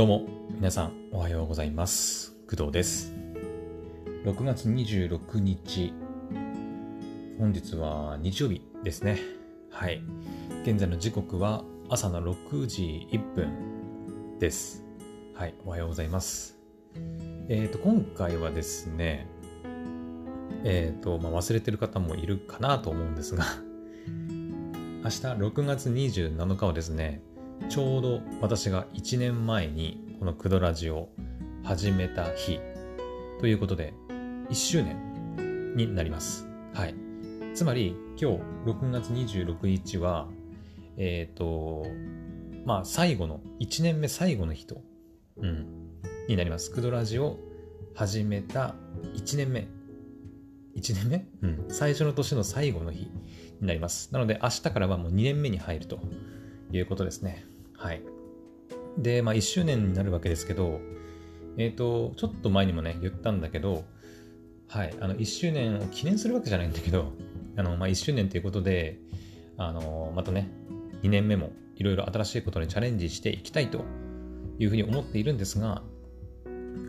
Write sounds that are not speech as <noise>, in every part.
どうも、皆さんおはようございます。工藤です。6月26日、本日は日曜日ですね。はい。現在の時刻は朝の6時1分です。はい、おはようございます。えっ、と、今回はですね、えっ、と、まあ、忘れてる方もいるかなと思うんですが、明日6月27日はですね、ちょうど私が1年前にこのクドラジを始めた日ということで1周年になります。はい。つまり今日6月26日は、えっ、と、まあ最後の、1年目最後の日と、うん、になります。クドラジを始めた1年目。1年目？うん。最初の年の最後の日になります。なので明日からはもう2年目に入るということですね。はい。で、まあ1周年になるわけですけど、えっ、と、ちょっと前にもね、言ったんだけど、はい、あの1周年を記念するわけじゃないんだけど、<laughs> あの、まあ1周年ということで、あの、またね、2年目もいろいろ新しいことにチャレンジしていきたいというふうに思っているんですが、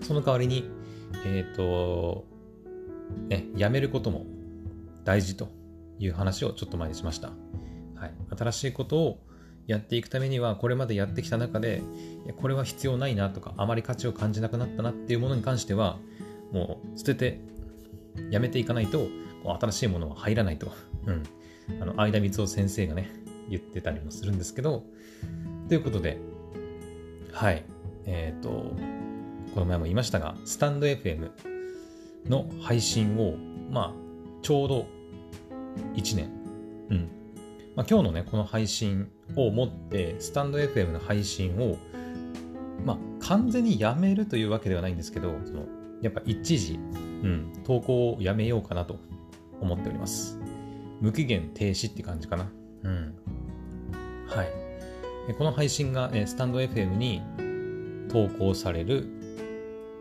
その代わりに、えっ、と、ね、やめることも大事という話をちょっと前にしました。はい。新しいことをやっていくためには、これまでやってきた中で、これは必要ないなとか、あまり価値を感じなくなったなっていうものに関しては、もう捨てて、やめていかないと、新しいものは入らないと。うん。あの、相田光夫先生がね、言ってたりもするんですけど、ということで、はい。えっ、と、この前も言いましたが、スタンド FM の配信を、まあ、ちょうど1年。うん。まあ、今日のね、この配信をもって、スタンド FM の配信を、まあ、完全にやめるというわけではないんですけど、そのやっぱ一時、うん、投稿をやめようかなと思っております。無期限停止って感じかな。うん。はい。この配信が、ね、スタンド FM に投稿される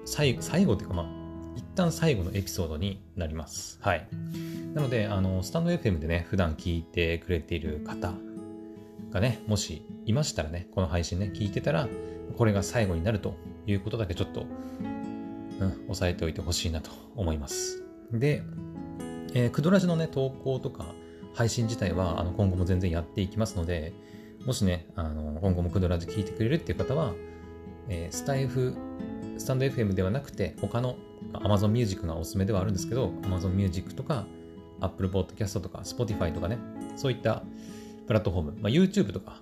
最後、最後っていうかまあ、旦最後のエピソードになります。はい。なので、あの、スタンド FM でね、普段聞いてくれている方がね、もしいましたらね、この配信ね、聞いてたら、これが最後になるということだけちょっと、うん、押さえておいてほしいなと思います。で、えークドラジのね、投稿とか配信自体は、あの、今後も全然やっていきますので、もしね、あの、今後もクドラジ聞いてくれるっていう方は、えースタイフ、スタンド FM ではなくて、他の Amazon Music がおすすめではあるんですけど、Amazon Music とか、Apple Podcast とか、Spotify とかね、そういったプラットフォーム、まあ、YouTube とか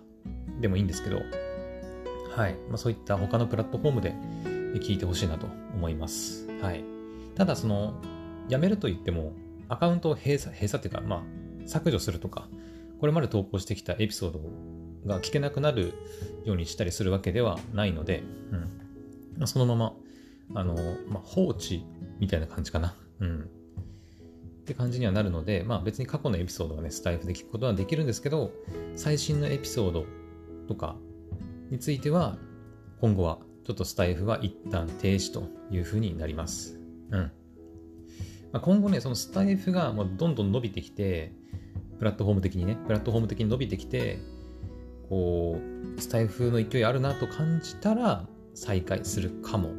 でもいいんですけど、はい。まあ、そういった他のプラットフォームで聞いてほしいなと思います。はい。ただ、その、やめると言っても、アカウントを閉鎖、閉鎖っていうか、まあ、削除するとか、これまで投稿してきたエピソードが聞けなくなるようにしたりするわけではないので、うん。そのまま、あの、まあ、放置みたいな感じかな。うん。って感じにはなるので、まあ別に過去のエピソードはね、スタイフで聞くことはできるんですけど、最新のエピソードとかについては、今後はちょっとスタイフは一旦停止というふうになります。うん。まあ、今後ね、そのスタイフがもうどんどん伸びてきて、プラットフォーム的にね、プラットフォーム的に伸びてきて、こう、スタイフの勢いあるなと感じたら、再開するかも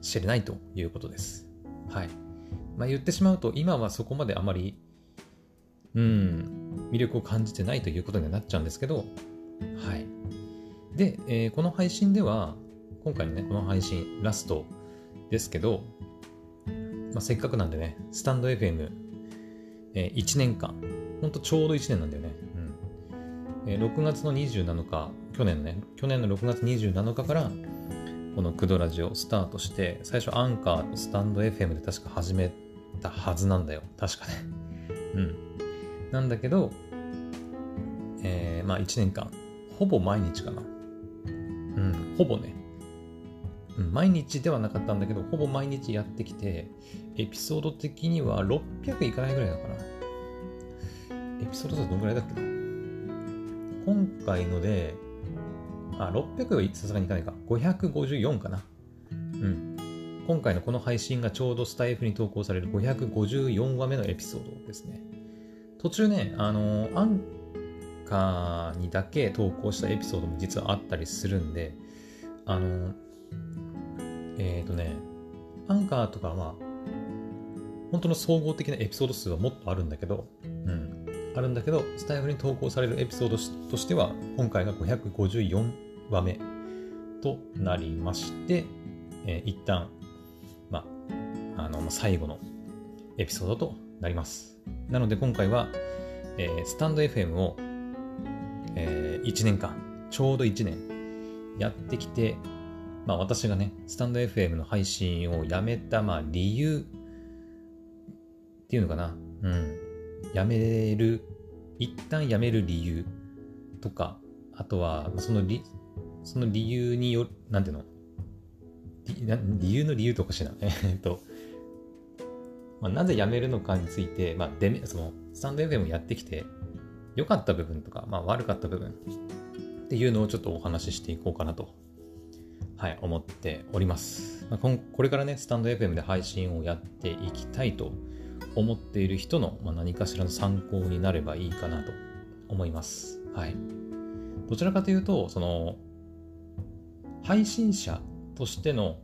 しれないということです。はい。まあ、言ってしまうと、今はそこまであまり、うん、魅力を感じてないということになっちゃうんですけど、はい。で、えーこの配信では、今回のね、この配信、ラストですけど、まあ、せっかくなんでね、スタンド FM、えー1年間、ほんとちょうど1年なんだよね。うんえー6月の27日、去年のね、去年の6月27日から、このクドラジオスタートして、最初アンカーとスタンド FM で確か始めたはずなんだよ。確かね。<laughs> うん。なんだけど、えーまあ1年間、ほぼ毎日かな。うん、ほぼね。うん、毎日ではなかったんだけど、ほぼ毎日やってきて、エピソード的には600いかないぐらいだから。エピソード数どのぐらいだっけな今回ので、あ、600はさすがにいかないか。554かな。うん。今回のこの配信がちょうどスタイフに投稿される554話目のエピソードですね。途中ね、あのアンカーにだけ投稿したエピソードも実はあったりするんで、あの、えっ、ー、とね、アンカーとかは、本当の総合的なエピソード数はもっとあるんだけど、うん、あるんだけど、スタイフに投稿されるエピソードとしては、今回が554話目となりまして、えー、一旦、まあ、あの、最後のエピソードとなります。なので今回は、えー、スタンド FM を、えー、1年間、ちょうど1年やってきて、まあ私がね、スタンド FM の配信をやめた、まあ理由っていうのかな。うん。やめる、一旦やめる理由とか、あとは、その理、その理由によ、なんていうの？理由の理由とかしな。<laughs> えっと、まあ、なぜ辞めるのかについて、まあ、デそのスタンド FM をやってきて、良かった部分とか、まあ、悪かった部分っていうのをちょっとお話ししていこうかなと、はい、思っております。まあ、これからね、スタンド FM で配信をやっていきたいと思っている人の、まあ、何かしらの参考になればいいかなと思います。はい。どちらかというと、その、配信者としての、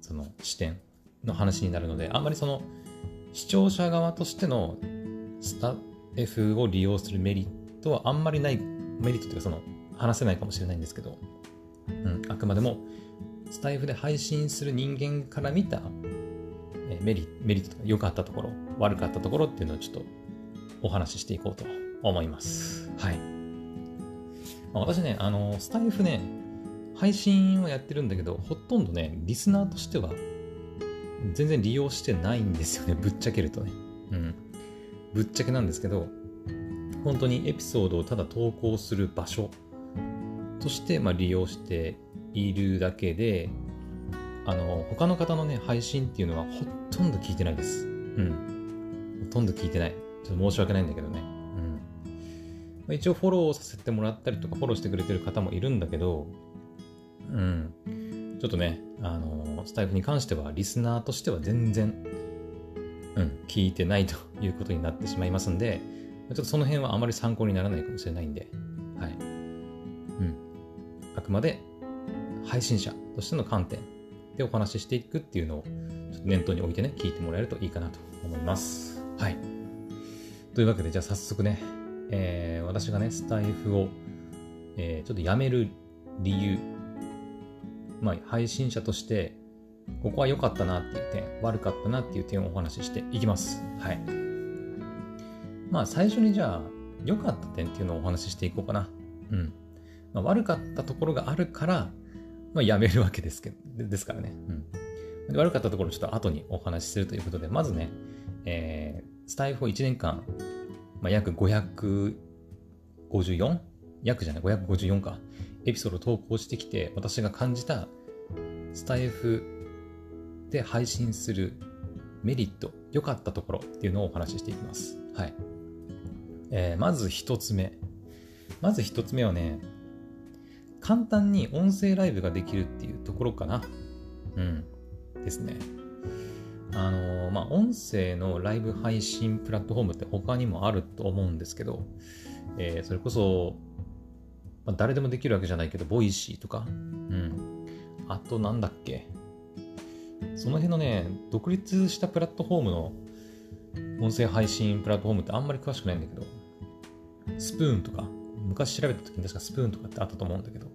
その視点の話になるので、あんまりその視聴者側としてのスタ F を利用するメリットはあんまりない、メリットというかその話せないかもしれないんですけど、うん、あくまでもスタイフで配信する人間から見たメリメリットとか良かったところ、悪かったところっていうのをちょっとお話ししていこうと思います。はい。まあ、私ね、あの、スタイフね、配信をやってるんだけど、ほとんどね、リスナーとしては全然利用してないんですよね、<laughs> ぶっちゃけるとね。うん。ぶっちゃけなんですけど、本当にエピソードをただ投稿する場所として、まあ、利用しているだけで、あの、他の方のね、配信っていうのはほとんど聞いてないです。うん。ほとんど聞いてない。ちょっと申し訳ないんだけどね。うん。まあ、一応フォローさせてもらったりとか、フォローしてくれてる方もいるんだけど、うん。ちょっとね、あの、スタイフに関しては、リスナーとしては全然、うん、聞いてないということになってしまいますんで、ちょっとその辺はあまり参考にならないかもしれないんで、はい。うん。あくまで、配信者としての観点でお話ししていくっていうのを、ちょっと念頭に置いてね、聞いてもらえるといいかなと思います。はい。というわけで、じゃあ早速ね、えー、私がね、スタイフを、えー、ちょっとやめる理由まあ、配信者として、ここは良かったなっていう点、悪かったなっていう点をお話ししていきます。はい。まあ、最初にじゃあ、良かった点っていうのをお話ししていこうかな。うん。まあ、悪かったところがあるから、まあ、やめるわけですけど、ですからね。うん。悪かったところをちょっと後にお話しするということで、まずね、えー、スタイフを1年間、まあ、約 554? 約じゃない、554か。エピソードを投稿してきて、私が感じたスタイフで配信するメリット、良かったところっていうのをお話ししていきます。はい。えー、まず一つ目。まず一つ目はね、簡単に音声ライブができるっていうところかな。うん。ですね。あのー、まあ、音声のライブ配信プラットフォームって他にもあると思うんですけど、えー、それこそ、まあ、誰でもできるわけじゃないけど、 Voicy とか、うん。あとなんだっけ。その辺のね、独立したプラットフォームの音声配信プラットフォームってあんまり詳しくないんだけど、スプーンとか、昔調べた時に確かスプーンとかってあったと思うんだけど、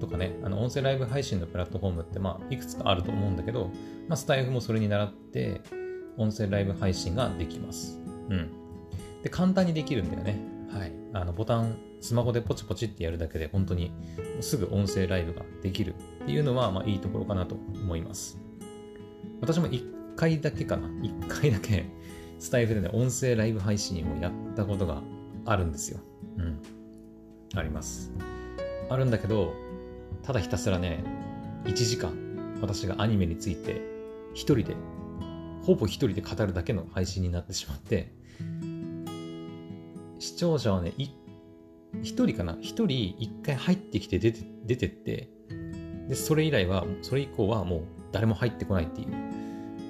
とかね、あの音声ライブ配信のプラットフォームってまあいくつかあると思うんだけど、まあ、スタイフもそれに倣って音声ライブ配信ができます。うん。で、簡単にできるんだよね。はい。あのボタンスマホでポチポチってやるだけで本当にすぐ音声ライブができるっていうのは、まあいいところかなと思います。私も1回だけかな。1回だけ <laughs> スタイフでね、音声ライブ配信をやったことがあるんですよ。うん。あります。あるんだけど、ただひたすらね、1時間私がアニメについて一人で、ほぼ一人で語るだけの配信になってしまって、視聴者はね、一人かな？一人一回入ってきて出て出てって、で、それ以来は、それ以降はもう誰も入ってこないっていう、う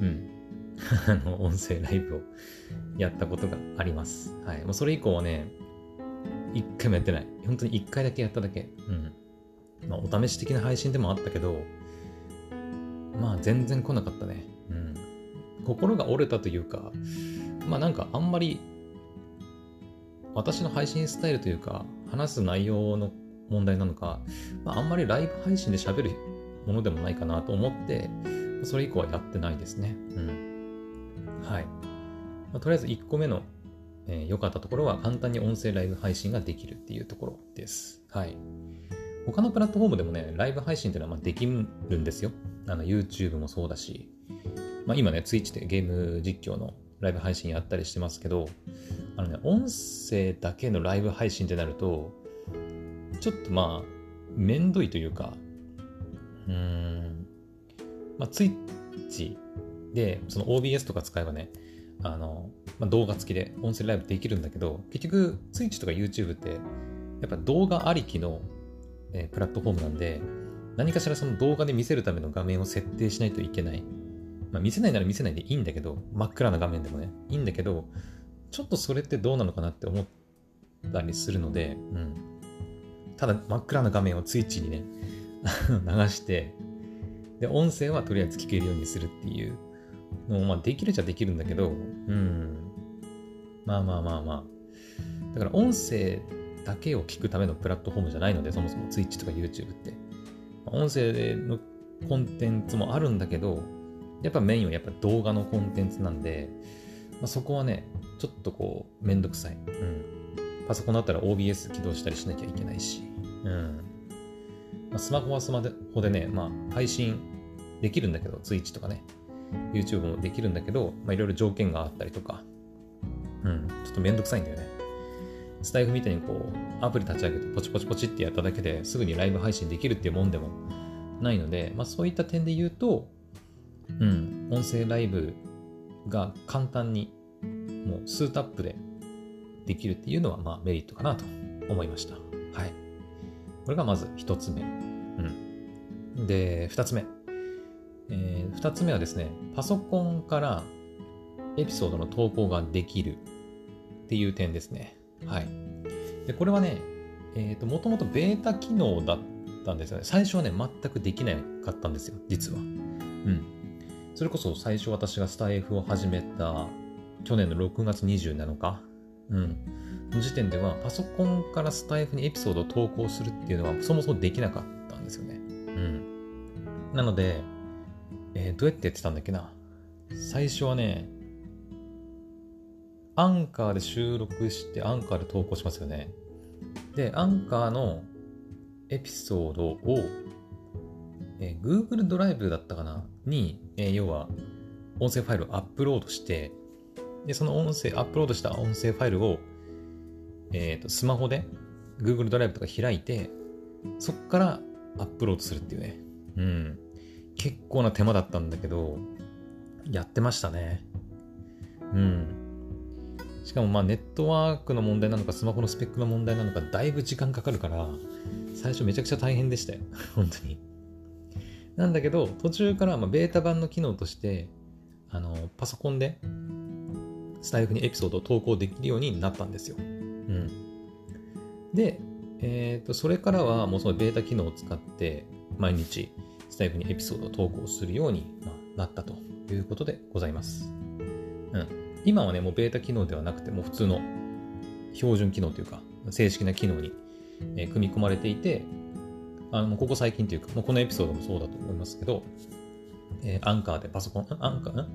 ん。<laughs> あの、音声ライブをやったことがあります。はい。もうそれ以降はね、一回もやってない。本当に一回だけやっただけ。うん。まあ、お試し的な配信でもあったけど、まあ全然来なかったね。うん。心が折れたというか、まあなんかあんまり私の配信スタイルというか、話す内容の問題なのか、まあ、あんまりライブ配信で喋るものでもないかなと思って、それ以降はやってないですね。うん。はい。まあ、とりあえず1個目の良、えー、かったところは簡単に音声ライブ配信ができるっていうところです。はい。他のプラットフォームでもね、ライブ配信っていうのはまできるんですよ。YouTube もそうだし、まあ、今ね、Twitch でゲーム実況のライブ配信やったりしてますけど、あのね、音声だけのライブ配信ってなると、ちょっとまあ、めんどいというか、うーん、まあ、ツイッチで、その OBS とか使えばね、あの、まあ、動画付きで音声ライブできるんだけど、結局、ツイッチとか YouTube って、やっぱ動画ありきの、えー、プラットフォームなんで、何かしらその動画で見せるための画面を設定しないといけない。まあ、見せないなら見せないでいいんだけど、真っ暗な画面でもね、いいんだけど、ちょっとそれってどうなのかなって思ったりするので、うん。ただ真っ暗な画面をツイッチにね、<laughs> 流して、で、音声はとりあえず聞けるようにするっていうのも、まあできるっちゃできるんだけど、うん。まあまあまあまあ。だから音声だけを聞くためのプラットフォームじゃないので、そもそもツイッチとか YouTube って。音声のコンテンツもあるんだけど、やっぱメインはやっぱ動画のコンテンツなんで、まあ、そこはね、ちょっとこう、めんどくさい。うん。パソコンだったら OBS 起動したりしなきゃいけないし。うん。まあ、スマホはスマホでね、まあ、配信できるんだけど、Twitch とかね、YouTube もできるんだけど、まあ、いろいろ条件があったりとか、うん、ちょっとめんどくさいんだよね。スタイフみたいにこう、アプリ立ち上げてポチポチポチってやっただけですぐにライブ配信できるっていうもんでもないので、まあそういった点で言うと、うん、音声ライブが簡単にもう数タップでできるっていうのはまあメリットかなと思いました。はい。これがまず一つ目。うん。で、二つ目。えー、二つ目はですね、パソコンからエピソードの投稿ができるっていう点ですね。はい。で、これはね、えっ、ー、と、もともとベータ機能だったんですよね。最初はね、全くできなかったんですよ、実は。うん。それこそ最初私がスタイフを始めた去年の6月27日、うん、の時点ではパソコンからスタイフにエピソードを投稿するっていうのはそもそもできなかったんですよね。うん。なので、えー、どうやってやってたんだっけな？最初はね、アンカーで収録してアンカーで投稿しますよね。で、アンカーのエピソードを、えー、Google ドライブだったかな？に、えー、要は音声ファイルをアップロードして、で、その音声、アップロードした音声ファイルを、えっ、ー、と、スマホで Google ドライブとか開いて、そっからアップロードするっていうね。うん。結構な手間だったんだけど、やってましたね。うん。しかもまあネットワークの問題なのかスマホのスペックの問題なのかだいぶ時間かかるから最初めちゃくちゃ大変でしたよ。本当に。なんだけど途中からまあベータ版の機能としてあのパソコンでスタイフにエピソードを投稿できるようになったんですよ。うん。で、えっ、ー、と、それからはもうそのベータ機能を使って毎日スタイフにエピソードを投稿するようになったということでございます。うん。今はね、もうベータ機能ではなくて、もう普通の標準機能というか、正式な機能に、え組み込まれていて、あの、ここ最近というか、もうこのエピソードもそうだと思いますけど、えー、アンカーでパソコン、アンカー？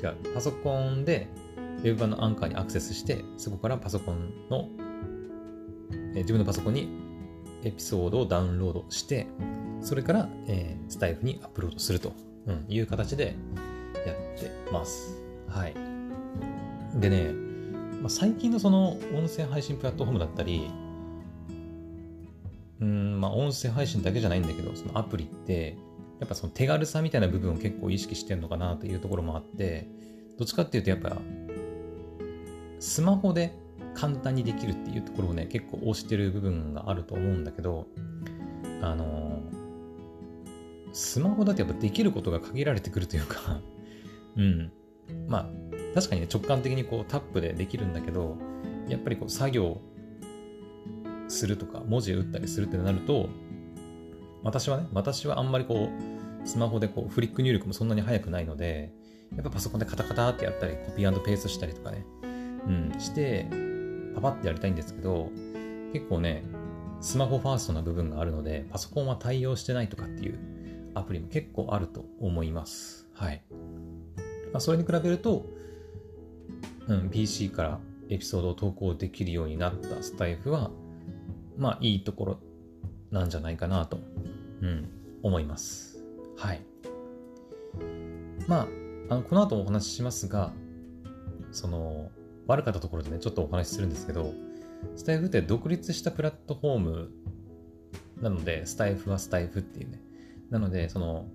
違う、パソコンでウェブ版のアンカーにアクセスして、そこからパソコンの、え自分のパソコンにエピソードをダウンロードして、それから、えー、スタイフにアップロードすると。うん。いう形でやってます。はい。でね、まあ、最近のその音声配信プラットフォームだったり、うん、まあ音声配信だけじゃないんだけど、そのアプリって、やっぱその手軽さみたいな部分を結構意識してるのかなというところもあって、どっちかっていうとやっぱスマホで簡単にできるっていうところをね、結構推してる部分があると思うんだけど、あのスマホだとやっぱできることが限られてくるというか <laughs> うん。まあ、確かにね、直感的にこうタップでできるんだけど、やっぱりこう作業するとか、文字打ったりするってなると、私はね、私はあんまりこう、スマホでこう、フリック入力もそんなに速くないので、やっぱパソコンでカタカタってやったり、コピーペーストしたりとかね、うん、して、パパってやりたいんですけど、結構ね、スマホファーストな部分があるので、パソコンは対応してないとかっていうアプリも結構あると思います。はい。まあ、それに比べると、うん、PC からエピソードを投稿できるようになったスタイフは、まあいいところなんじゃないかなと、うん、思います。はい。まあ、あのこの後もお話ししますが、その、悪かったところでね、ちょっとお話しするんですけど、スタイフって独立したプラットフォームなので、スタイフはスタイフっていうね。なので、その、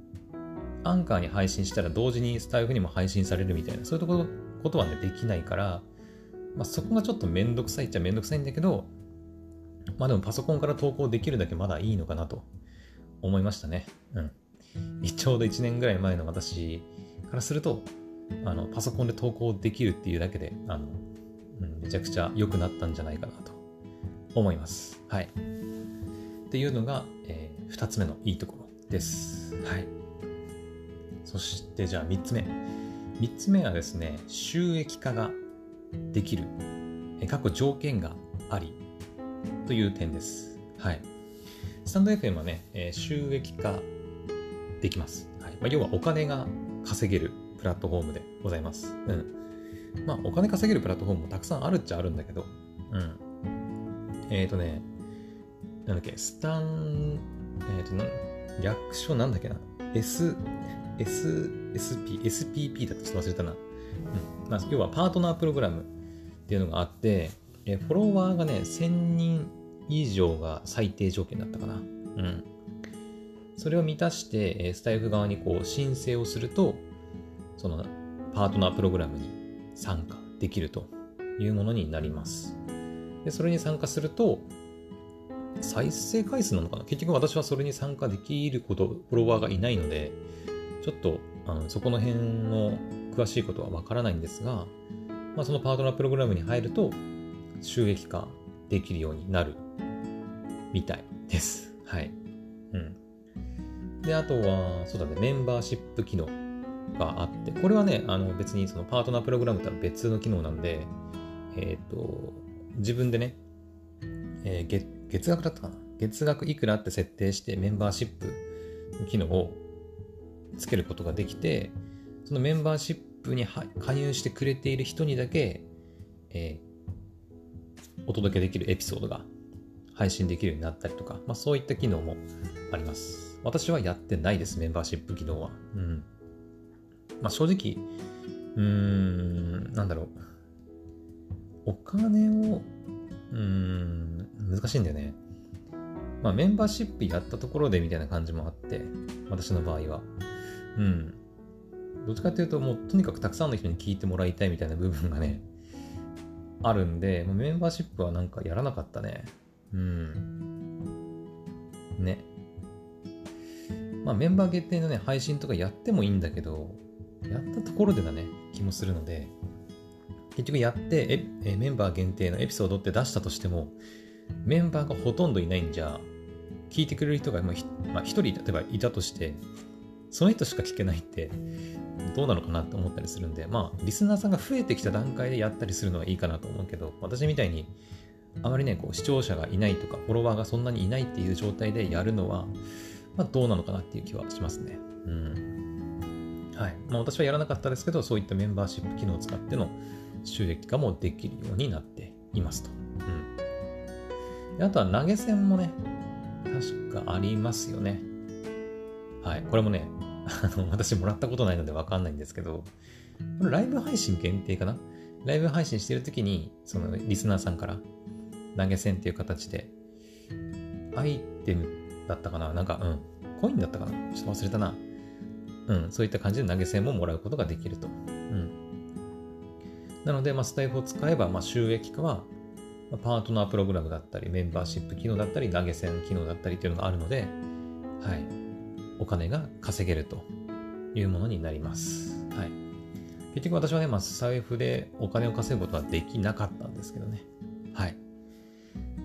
アンカーに配信したら同時にスタイフにも配信されるみたいな、そういうとこことはね、できないから、まあ、そこがちょっとめんどくさいっちゃめんどくさいんだけど、まあでもパソコンから投稿できるだけまだいいのかなと思いましたね。うん。ちょうど1年ぐらい前の私からすると、あの、パソコンで投稿できるっていうだけで、あの、うん、めちゃくちゃ良くなったんじゃないかなと思います。はい。っていうのが、えー、2つ目のいいところです。はい。そしてじゃあ3つ目。3つ目はですね、収益化ができる、え過去条件がありという点です。はい。スタンド FM はね、えー、収益化できます。はいまあ、要はお金が稼げるプラットフォームでございます。うん。まあ、お金稼げるプラットフォームもたくさんあるっちゃあるんだけど、うん。えっ、ー、とね、なんだっけ、スタン、えっ、ー、と、略称なんだっけな、S、S、SP、SPP だとちょっと忘れたな。うん。まあ、要はパートナープログラムっていうのがあって、えフォロワーがね、1000人以上が最低条件だったかな。うん。それを満たして、えスタイフ側にこう申請をすると、そのパートナープログラムに参加できるというものになります。で、それに参加すると、再生回数なのかな？結局私はそれに参加できること、フォロワーがいないので、ちょっとあのそこの辺の詳しいことはわからないんですが、まあ、そのパートナープログラムに入ると収益化できるようになるみたいです。はい。うん。で、あとは、そうだね、メンバーシップ機能があって、これはね、あの別にそのパートナープログラムとは別の機能なんで、えっ、ー、と、自分でね、えー、月月額だったかな？月額いくらって設定してメンバーシップ機能をつけることができて、そのメンバーシップに加入してくれている人にだけ、えー、お届けできるエピソードが配信できるようになったりとか、まあそういった機能もあります。私はやってないです、メンバーシップ機能は。うん。まあ、正直、うーん、なんだろう。お金を、うーん、難しいんだよね。まあ、メンバーシップやったところでみたいな感じもあって、私の場合は。うん。どっちかっていうと、もうとにかくたくさんの人に聞いてもらいたいみたいな部分がね、あるんで、メンバーシップはなんかやらなかったね。うん。ね。まあメンバー限定のね、配信とかやってもいいんだけど、やったところでだね、気もするので、結局やってえメンバー限定のエピソードって出したとしても、メンバーがほとんどいないんじゃ、聞いてくれる人が、まあ、まあ、1人例えばいたとして、その人しか聞けないって、どうなのかなって思ったりするんで、まあ、リスナーさんが増えてきた段階でやったりするのはいいかなと思うけど、私みたいに、あまりね、こう視聴者がいないとか、フォロワーがそんなにいないっていう状態でやるのは、まあ、どうなのかなっていう気はしますね。うん。はいまあ、私はやらなかったですけど、そういったメンバーシップ機能を使っての収益化もできるようになっていますと。うん、あとは投げ銭もね、確かありますよね。はい。これもね、あの私もらったことないのでわかんないんですけど、これライブ配信限定かな？ライブ配信してるときに、そのリスナーさんから投げ銭っていう形で、アイテムだったかな？なんか、うん。コインだったかな？ちょっと忘れたな。うん、そういった感じで投げ銭ももらうことができると。うん、なので、まあ、スタイフを使えば、まあ、収益化は、パートナープログラムだったり、メンバーシップ機能だったり、投げ銭機能だったりっていうのがあるので、はい、お金が稼げるというものになります。はい、結局私はね、まあ、スタイフでお金を稼ぐことはできなかったんですけどね。はい。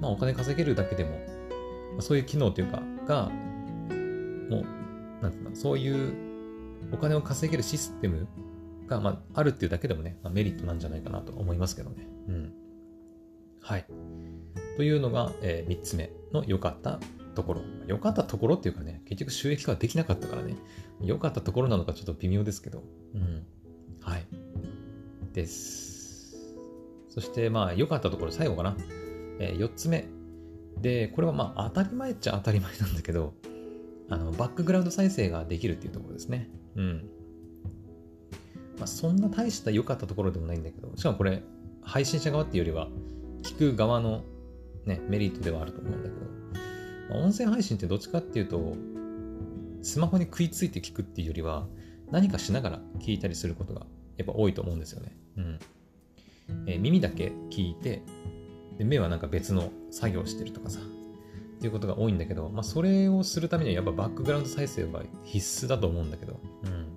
まあ、お金稼げるだけでも、まあ、そういう機能というか、がもう、なんていうの、そういうお金を稼げるシステムが、まあ、あるっていうだけでもね、まあ、メリットなんじゃないかなと思いますけどね。うん。はい。というのが、えー、3つ目の良かったところ。良かったところっていうかね、結局収益化はできなかったからね、良かったところなのかちょっと微妙ですけど。うん。はい。です。そして、まあ、良かったところ、最後かな。えー、4つ目。で、これはまあ、当たり前っちゃ当たり前なんだけど、あの、バックグラウンド再生ができるっていうところですね。うん。まあ、そんな大した良かったところでもないんだけど、しかもこれ、配信者側っていうよりは、聞く側のね、メリットではあると思うんだけど、まあ、音声配信ってどっちかっていうと、スマホに食いついて聞くっていうよりは、何かしながら聞いたりすることがやっぱ多いと思うんですよね。うん。えー、耳だけ聞いてで、目はなんか別の作業してるとかさ、っていうことが多いんだけど、まあそれをするためにはやっぱバックグラウンド再生は必須だと思うんだけど、うん。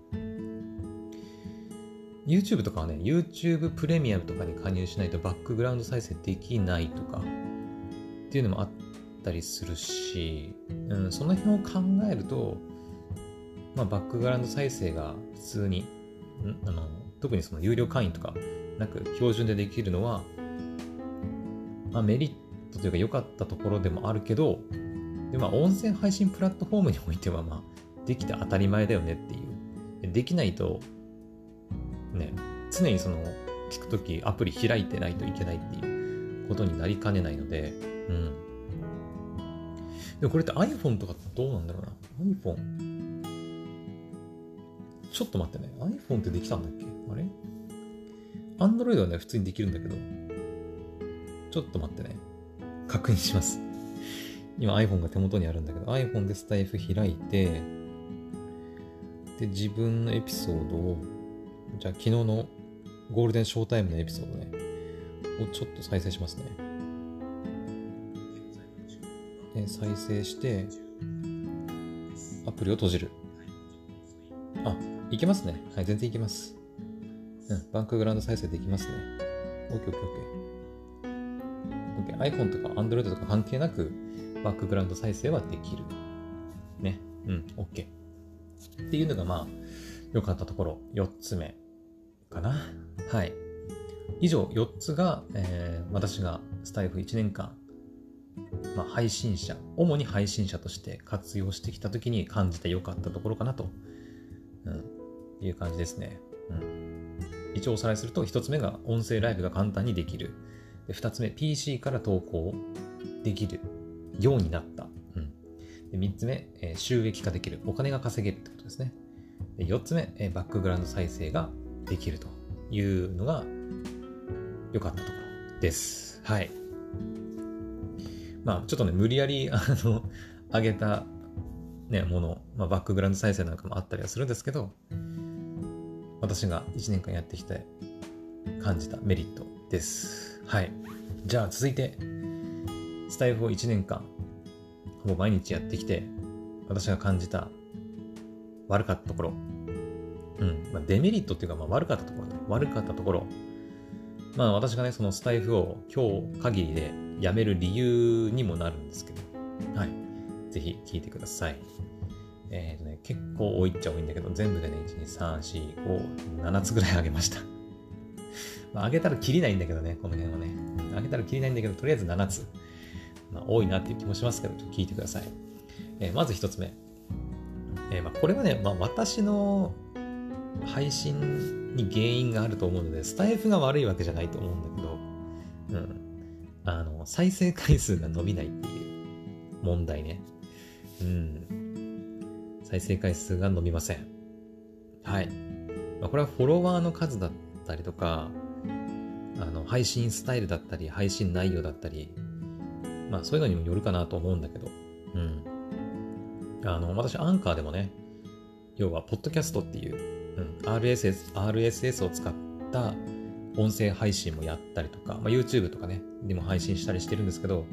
YouTube とかはね、YouTube プレミアムとかに加入しないとバックグラウンド再生できないとか、っていうのもあったりするし、うん、その辺を考えると、まあ、バックグラウンド再生が普通に、んあの特にその有料会員とかなく標準でできるのは、まあ、メリットというか良かったところでもあるけど、でまあ、音声配信プラットフォームにおいては、まあ、できて当たり前だよねっていう。できないと、ね、常にその、聞くときアプリ開いてないといけないっていうことになりかねないので、うん。でもこれって iPhone とかどうなんだろうな？iPhone。ちょっと待ってね。iPhone ってできたんだっけ？あれ ?Android はね、普通にできるんだけど。ちょっと待ってね。確認します。今 iPhone が手元にあるんだけど、iPhone でスタイフ開いて、で、自分のエピソードを、じゃあ昨日のゴールデンショータイムのエピソードね、をちょっと再生しますね。で再生して、アプリを閉じる。あ、いけますね。はい、全然いけます。うん、バンクグラウンド再生できますね。OKOKOK iPhone とか Android とか関係なく、バックグラウンド再生はできる。ね。うん、OK。っていうのが、まあ、良かったところ、4つ目かな。はい。以上、4つが、えー、私がスタイフ1年間、まあ、配信者、主に配信者として活用してきたときに感じて良かったところかなと、うん、いう感じですね。うん、一応おさらいすると、1つ目が音声ライブが簡単にできる。で2つ目、PC から投稿できるようになった。うん、で3つ目、え、収益化できる。お金が稼げるってことですね。で4つ目、え、バックグラウンド再生ができるというのが良かったところです。はい。まあ、ちょっとね、無理やり、あの、<laughs> 上げた、ね、もの、まあ、バックグラウンド再生なんかもあったりはするんですけど、私が1年間やってきて感じたメリットです。はい。じゃあ続いて、スタイフを1年間、ほぼ毎日やってきて、私が感じた悪かったところ、うん、まあ、デメリットっていうか、まあ、悪かったところ、悪かったところ、まあ私がね、そのスタイフを今日限りでやめる理由にもなるんですけど、はい。ぜひ聞いてください。えっ、ー、とね、結構多いっちゃ多いんだけど、全部でね、1、2、3、4、5、7つぐらいあげました。<laughs> まあ、あげたら切りないんだけどね、この辺はね。あげたら切りないんだけど、とりあえず7つ。まあ、多いなっていう気もしますけど、ちょっと聞いてください。えー、まず1つ目。えー、まあ、これはね、まあ、私の配信に原因があると思うので、スタイフが悪いわけじゃないと思うんだけど、うん。あの、再生回数が伸びないっていう問題ね。うん。再生回数が伸びません。はい。まあ、これはフォロワーの数だったりとか、あの、配信スタイルだったり、配信内容だったり、まあそういうのにもよるかなと思うんだけど、うん。あの、私、アンカーでもね、要は、ポッドキャストっていう、うん、RSS、RSS を使った音声配信もやったりとか、まあ、YouTube とかね、でも配信したりしてるんですけど、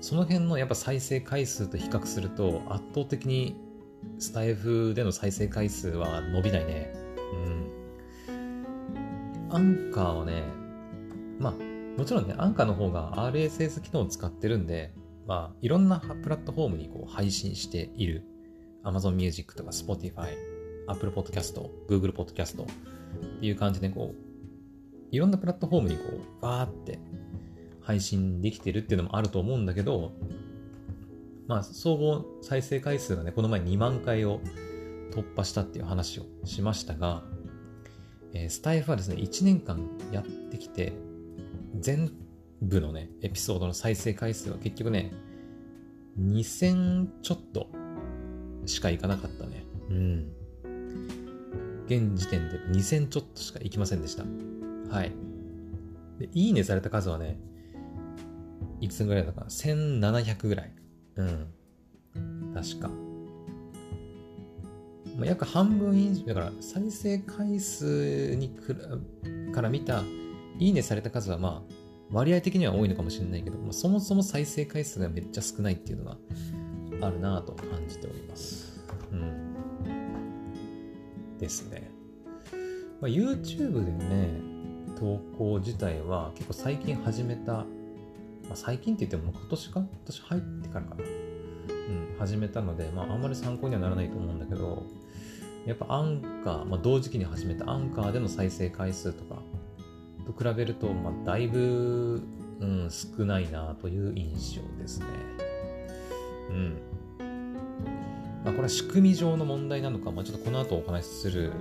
その辺のやっぱ再生回数と比較すると、圧倒的にスタイフでの再生回数は伸びないね。うん。アンカーはね、まあ、もちろんね、アンカーの方が RSS 機能を使ってるんで、まあ、いろんなプラットフォームにこう配信している Amazon Music とか Spotify、Apple Podcast、Google Podcast っていう感じでこう、いろんなプラットフォームにこう、バーって配信できてるっていうのもあると思うんだけど、まあ、総合再生回数がね、この前2万回を突破したっていう話をしましたが、えー、スタイフはですね、1年間やってきて、全部のね、エピソードの再生回数は結局ね、2000ちょっとしかいかなかったね。うん。現時点で2000ちょっとしかいきませんでした。はい。で、いいねされた数はね、いくつぐらいだかな ?1700 ぐらい。うん。確か。まあ、約半分以上、だから再生回数にくらから見た、いいねされた数はまあ、割合的には多いのかもしれないけど、まあ、そもそも再生回数がめっちゃ少ないっていうのがあるなぁと感じております。うん。ですね。まあ、YouTube でね、投稿自体は結構最近始めた、まあ、最近って言っても今年か？今年入ってからかな。うん、始めたので、まあ、あんまり参考にはならないと思うんだけど、やっぱアンカー、まあ、同時期に始めたアンカーでの再生回数とかと比べると、まあ、だいぶ、うん、少ないなという印象ですね。うん。まあ、これは仕組み上の問題なのか、まあ、ちょっとこの後お話しする、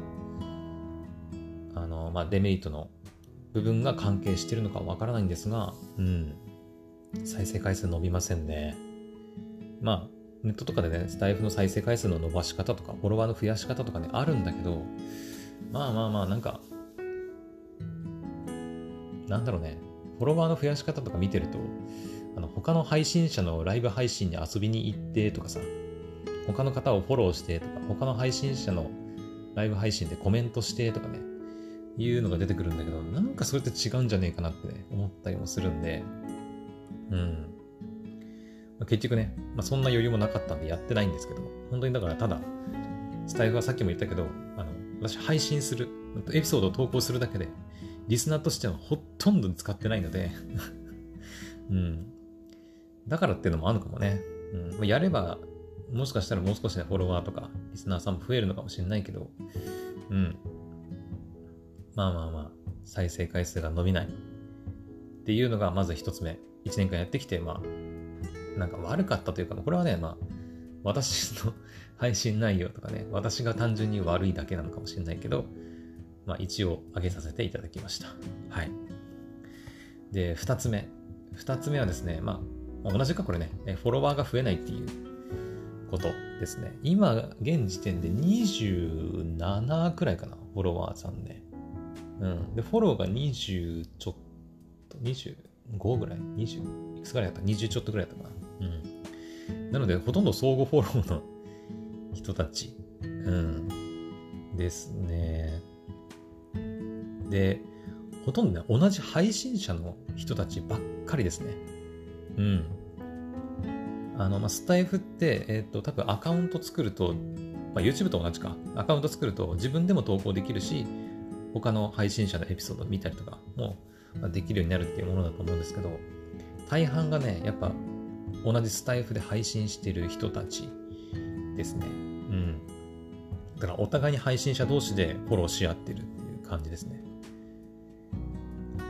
あの、まあ、デメリットの部分が関係してるのかわからないんですが、うん。再生回数伸びませんね。まあ、ネットとかでね、スタイフの再生回数の伸ばし方とか、フォロワーの増やし方とかね、あるんだけど、まあまあまあ、なんか、なんだろうね、フォロワーの増やし方とか見てると、あの、他の配信者のライブ配信に遊びに行ってとかさ、他の方をフォローしてとか、他の配信者のライブ配信でコメントしてとかね、いうのが出てくるんだけど、なんかそれって違うんじゃねえかなってね、思ったりもするんで、うん。まあ、結局ね、まあ、そんな余裕もなかったんでやってないんですけど、本当にだからただ、スタイフはさっきも言ったけど、あの、私配信する、エピソードを投稿するだけで、リスナーとしてはほとんど使ってないので <laughs> うん。だからっていうのもあるのかもね。うん。やれば、もしかしたらもう少しね、フォロワーとか、リスナーさんも増えるのかもしれないけど、うん。まあまあまあ、再生回数が伸びないっていうのがまず一つ目。一年間やってきて、まあ、なんか悪かったというか、これはね、まあ、私の <laughs> 配信内容とかね、私が単純に悪いだけなのかもしれないけど、まあ一応上げさせていただきました。はい。で、二つ目。二つ目はですね、まあ、同じかこれね、フォロワーが増えないっていうことですね。今、現時点で27くらいかな、フォロワーさんね。うん。で、フォローが20ちょっと、25ぐらい ?20 いくつぐらいだった ?20 ちょっとぐらいだったかな。うん。なので、ほとんど相互フォローの人たち。うん。ですね。で、ほとんどね、同じ配信者の人たちばっかりですね。うん。あの、まあ、スタイフって、えっ、ー、と、多分アカウント作ると、まあ、YouTube と同じか。アカウント作ると自分でも投稿できるし、他の配信者のエピソード見たりとかもできるようになるっていうものだと思うんですけど、大半がね、やっぱ同じスタイフで配信してる人たちですね。うん。だからお互いに配信者同士でフォローし合ってるっていう感じですね。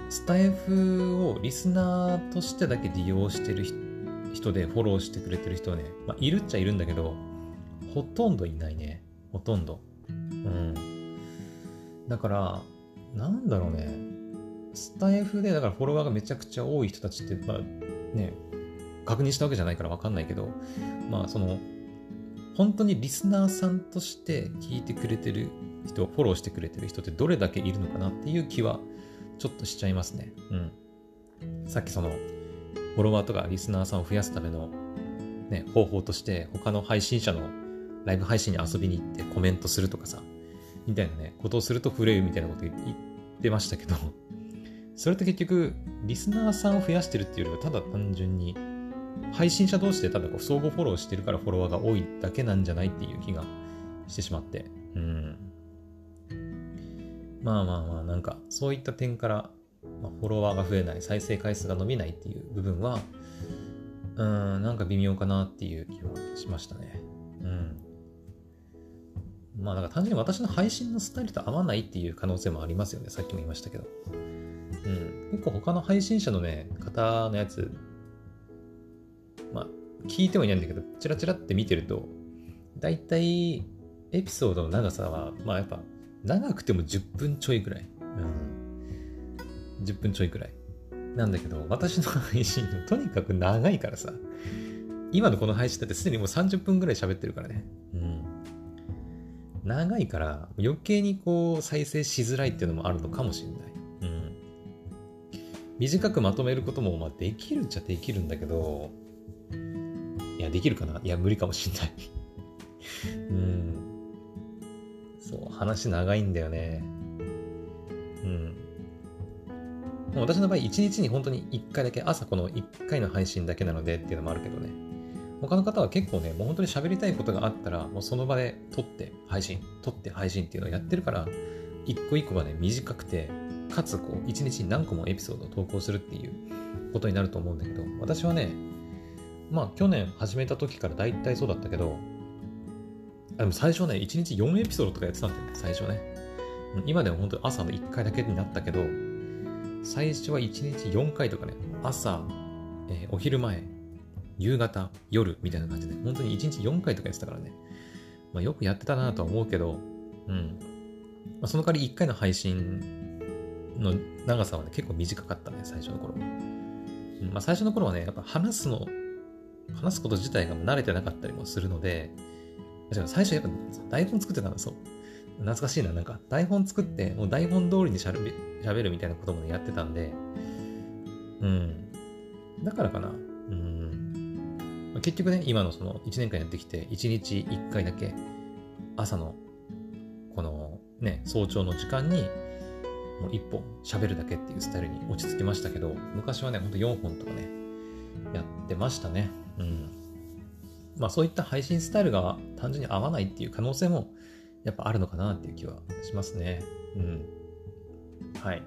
スタイフをリスナーとしてだけ利用してる人人でフォローしてくれてる人はね、まあ、いるっちゃいるんだけど、ほとんどいないね。ほとんど。うん。だから、なんだろうね。スタイフで、だからフォロワーがめちゃくちゃ多い人たちって、まあね、確認したわけじゃないからわかんないけど、まあその、本当にリスナーさんとして聞いてくれてる人、フォローしてくれてる人ってどれだけいるのかなっていう気はちょっとしちゃいますね。うん。さっきその、フォロワーとかリスナーさんを増やすための、ね、方法として他の配信者のライブ配信に遊びに行ってコメントするとかさ、みたいなね、ことをすると触れるみたいなこと言ってましたけど、<laughs> それって結局、リスナーさんを増やしてるっていうよりは、ただ単純に、配信者同士でただこう相互フォローしてるからフォロワーが多いだけなんじゃないっていう気がしてしまって。うん。まあまあまあ、なんか、そういった点から、まあ、フォロワーが増えない、再生回数が伸びないっていう部分は、うん、なんか微妙かなっていう気はしましたね。うん。まあ、だから単純に私の配信のスタイルと合わないっていう可能性もありますよね。さっきも言いましたけど。うん。結構他の配信者のね、方のやつ、まあ、聞いてもいないんだけど、チラチラって見てると、だいたいエピソードの長さは、まあやっぱ、長くても10分ちょいくらい。うん。10分ちょいくらい。なんだけど、私の配信のとにかく長いからさ、今のこの配信だってすでにもう30分ぐらい喋ってるからね。うん。長いから余計にこう再生しづらいっていうのもあるのかもしれない。うん。短くまとめることもまあできるっちゃできるんだけど、いや、できるかな？いや、無理かもしんない。うん。そう、話長いんだよね。私の場合、1日に本当に1回だけ、朝この1回の配信だけなのでっていうのもあるけどね。他の方は結構ね、もう本当に喋りたいことがあったら、もうその場で撮って配信、撮って配信っていうのをやってるから、一個一個がね、短くて、かつこう、一日に何個もエピソードを投稿するっていうことになると思うんだけど、私はね、まあ去年始めた時から大体そうだったけど、あでも最初ね、1日4エピソードとかやってたんだよね、最初ね。今では本当に朝の1回だけになったけど、最初は1日4回とかね、朝、えー、お昼前、夕方、夜みたいな感じで、本当に1日4回とかやってたからね。まあ、よくやってたなとは思うけど、うん。まあ、その代わり1回の配信の長さはね、結構短かったね、最初の頃。うんまあ、最初の頃はね、やっぱ話すの、話すこと自体が慣れてなかったりもするので、最初やっぱ台本作ってたの、そう。懐かしいな、なんか台本作って、もう台本通りにしゃべるみたいなことも、ね、やってたんで、うん。だからかな。うん。結局ね、今のその1年間やってきて、1日1回だけ、朝の、このね、早朝の時間に、もう1本喋るだけっていうスタイルに落ち着きましたけど、昔はね、ほんと4本とかね、やってましたね。うん。まあそういった配信スタイルが単純に合わないっていう可能性もやっぱあるのかなっていう気はしますね。うん。はい。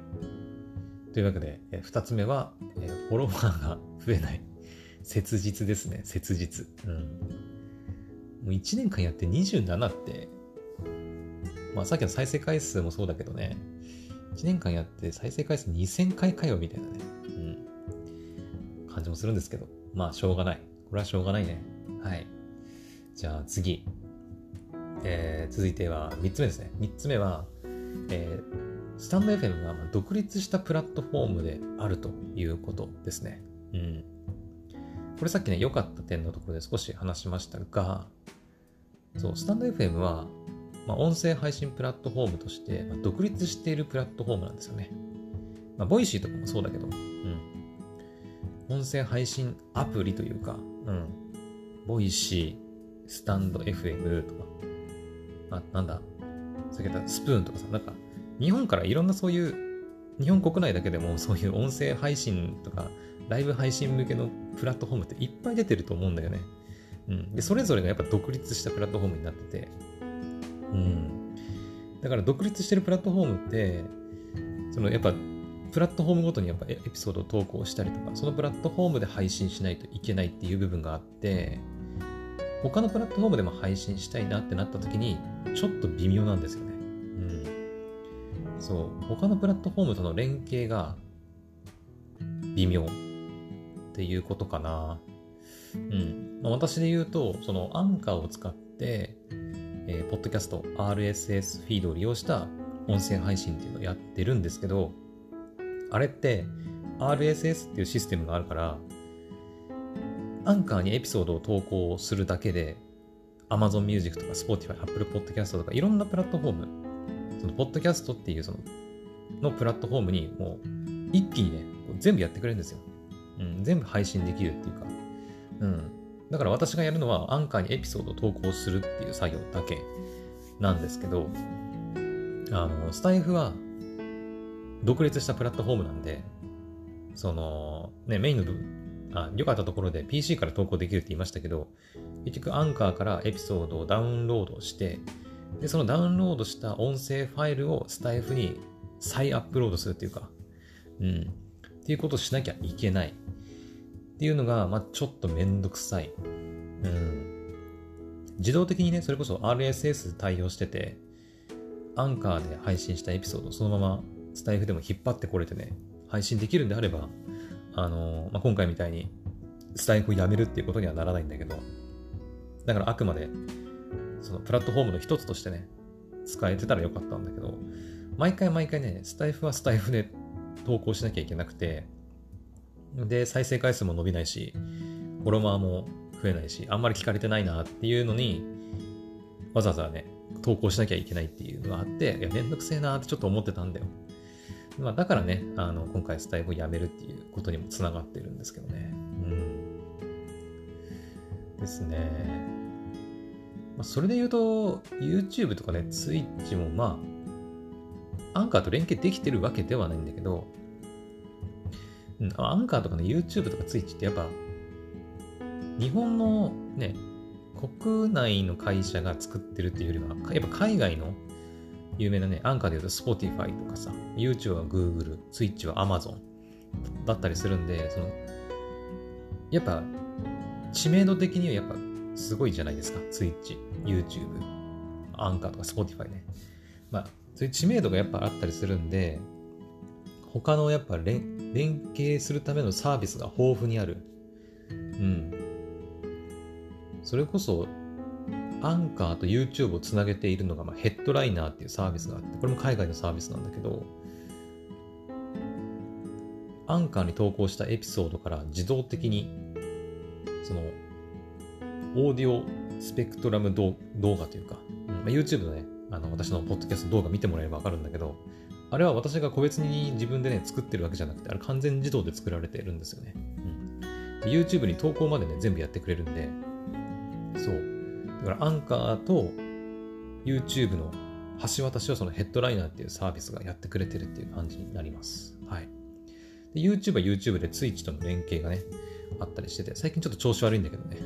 というわけで、え2つ目は、えフォロワーが増えない。<laughs> 切実ですね。切実。うん。もう1年間やって27って、まあさっきの再生回数もそうだけどね、1年間やって再生回数2000回かよみたいなね、うん、感じもするんですけど、まあしょうがない。これはしょうがないね。はい。じゃあ次。えー、続いては3つ目ですね。3つ目は、えー、スタンド FM が独立したプラットフォームであるということですね。うん。これさっきね、良かった点のところで少し話しましたが、そう、スタンド FM は、まあ、音声配信プラットフォームとして、まあ、独立しているプラットフォームなんですよね。まあ、 Voicy とかもそうだけど、うん。音声配信アプリというか、うん。 Voicy、stand.fm とか、あ、なんだ、さっき言ったスプーンとかさ、なんか、日本からいろんなそういう、日本国内だけでもそういう音声配信とか、ライブ配信向けのプラットフォームっていっぱい出てると思うんだよね。うん。で、それぞれがやっぱ独立したプラットフォームになってて、うん。だから独立してるプラットフォームって、そのやっぱ、プラットフォームごとにやっぱエピソードを投稿したりとか、そのプラットフォームで配信しないといけないっていう部分があって、他のプラットフォームでも配信したいなってなった時に、ちょっと微妙なんですよね。うん。そう。他のプラットフォームとの連携が微妙っていうことかな。うん。まあ、私で言うと、そのアンカーを使って、えー、ポッドキャスト RSS フィードを利用した音声配信っていうのをやってるんですけど、あれって RSS っていうシステムがあるから、アンカーにエピソードを投稿するだけで、Amazon Music とか Spotify、Apple Podcast とかいろんなプラットフォーム、そのポッドキャストっていうその、のプラットフォームにもう一気にね、全部やってくれるんですよ。うん、全部配信できるっていうか。うん。だから私がやるのはアンカーにエピソードを投稿するっていう作業だけなんですけど、あの、スタイフは独立したプラットフォームなんで、その、ね、メインの部分、あ、良かったところで PC から投稿できるって言いましたけど、結局アンカーからエピソードをダウンロードして、で、そのダウンロードした音声ファイルをスタイフに再アップロードするっていうか、うん。っていうことをしなきゃいけない。っていうのが、まあちょっとめんどくさい。うん。自動的にね、それこそ RSS 対応してて、アンカーで配信したエピソードをそのままスタイフでも引っ張ってこれてね、配信できるんであれば、あのまあ、今回みたいにスタイフをやめるっていうことにはならないんだけど、だからあくまで、そのプラットフォームの一つとしてね、使えてたらよかったんだけど、毎回毎回ね、スタイフはスタイフで投稿しなきゃいけなくて、で、再生回数も伸びないし、フォロワーも増えないし、あんまり聞かれてないなっていうのに、わざわざね、投稿しなきゃいけないっていうのがあって、いや、めんどくせえなってちょっと思ってたんだよ。まあ、だからね、あの、今回スタイフをやめるっていうことにもつながってるんですけどね。うん。ですね。まあ、それで言うと、YouTube とかね、Twitch もまあ、アンカーと連携できてるわけではないんだけど、うん、アンカーとかね、YouTube とか Twitch ってやっぱ、日本のね、国内の会社が作ってるっていうよりは、やっぱ海外の有名なね、アンカーで言うと Spotify とかさ、YouTube は Google、Twitch は Amazon だったりするんで、その、やっぱ、知名度的にはやっぱすごいじゃないですか。Twitch、YouTube、アンカーとか Spotify ね。まあ、そういう知名度がやっぱあったりするんで、他のやっぱ連連携するためのサービスが豊富にある。うん。それこそ、アンカーと YouTube をつなげているのが、まあ、ヘッドライナーっていうサービスがあって、これも海外のサービスなんだけど、アンカーに投稿したエピソードから自動的に、その、オーディオスペクトラム動画というか、まあ、YouTube のね、あの私のポッドキャスト動画見てもらえればわかるんだけど、あれは私が個別に自分でね、作ってるわけじゃなくて、あれ完全自動で作られてるんですよね。うん、YouTube に投稿までね、全部やってくれるんで、そう。だからアンカーと YouTube の橋渡しをそのヘッドライナーっていうサービスがやってくれてるっていう感じになります。はい。YouTube は YouTube で Twitch との連携がね、あったりしてて、最近ちょっと調子悪いんだけどね。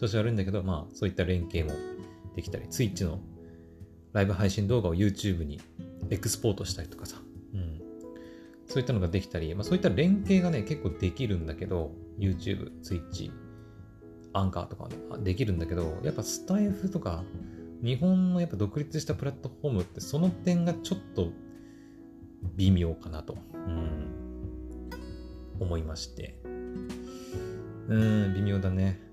調子悪いんだけど、まあ、そういった連携もできたり、Twitch のライブ配信動画を YouTube にエクスポートしたりとかさ、うん。そういったのができたり、まあそういった連携がね、結構できるんだけど、YouTube、Twitch、アンカーとかね、できるんだけど、やっぱスタイフとか、日本のやっぱ独立したプラットフォームってその点がちょっと微妙かなと、うん、思いまして。うん、微妙だね。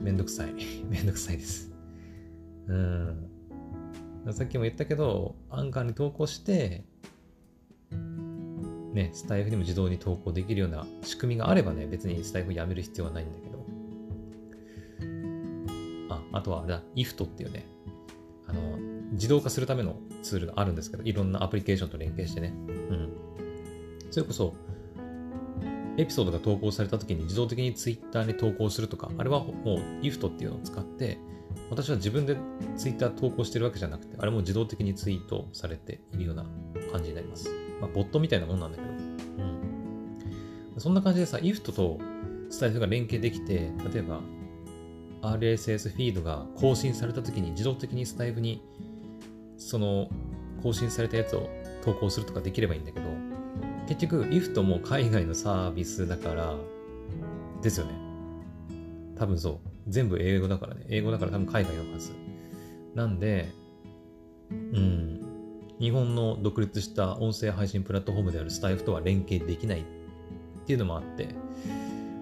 めんどくさい。<laughs> めんどくさいです。うん。さっきも言ったけど、アンカーに投稿して、ね、スタイフにも自動に投稿できるような仕組みがあればね、別にスタイフやめる必要はないんだけど。あ、あとはあれだ、IFT っていうね、あの、自動化するためのツールがあるんですけど、いろんなアプリケーションと連携してね。うん。それこそ、エピソードが投稿された時に自動的に Twitter に投稿するとか、あれはもう IFT っていうのを使って、私は自分で Twitter 投稿してるわけじゃなくて、あれも自動的にツイートされているような感じになります。まあ、ボットみたいなもんなんだけど。うん。そんな感じでさ、IFT とスタイフが連携できて、例えば RSS フィードが更新された時に自動的にスタイフにその更新されたやつを投稿するとかできればいいんだけど、結局 IFT も海外のサービスだから、ですよね。多分そう。全部英語だからね。英語だから多分海外のはず。なんで、うん。日本の独立した音声配信プラットフォームであるスタイフとは連携できないっていうのもあって、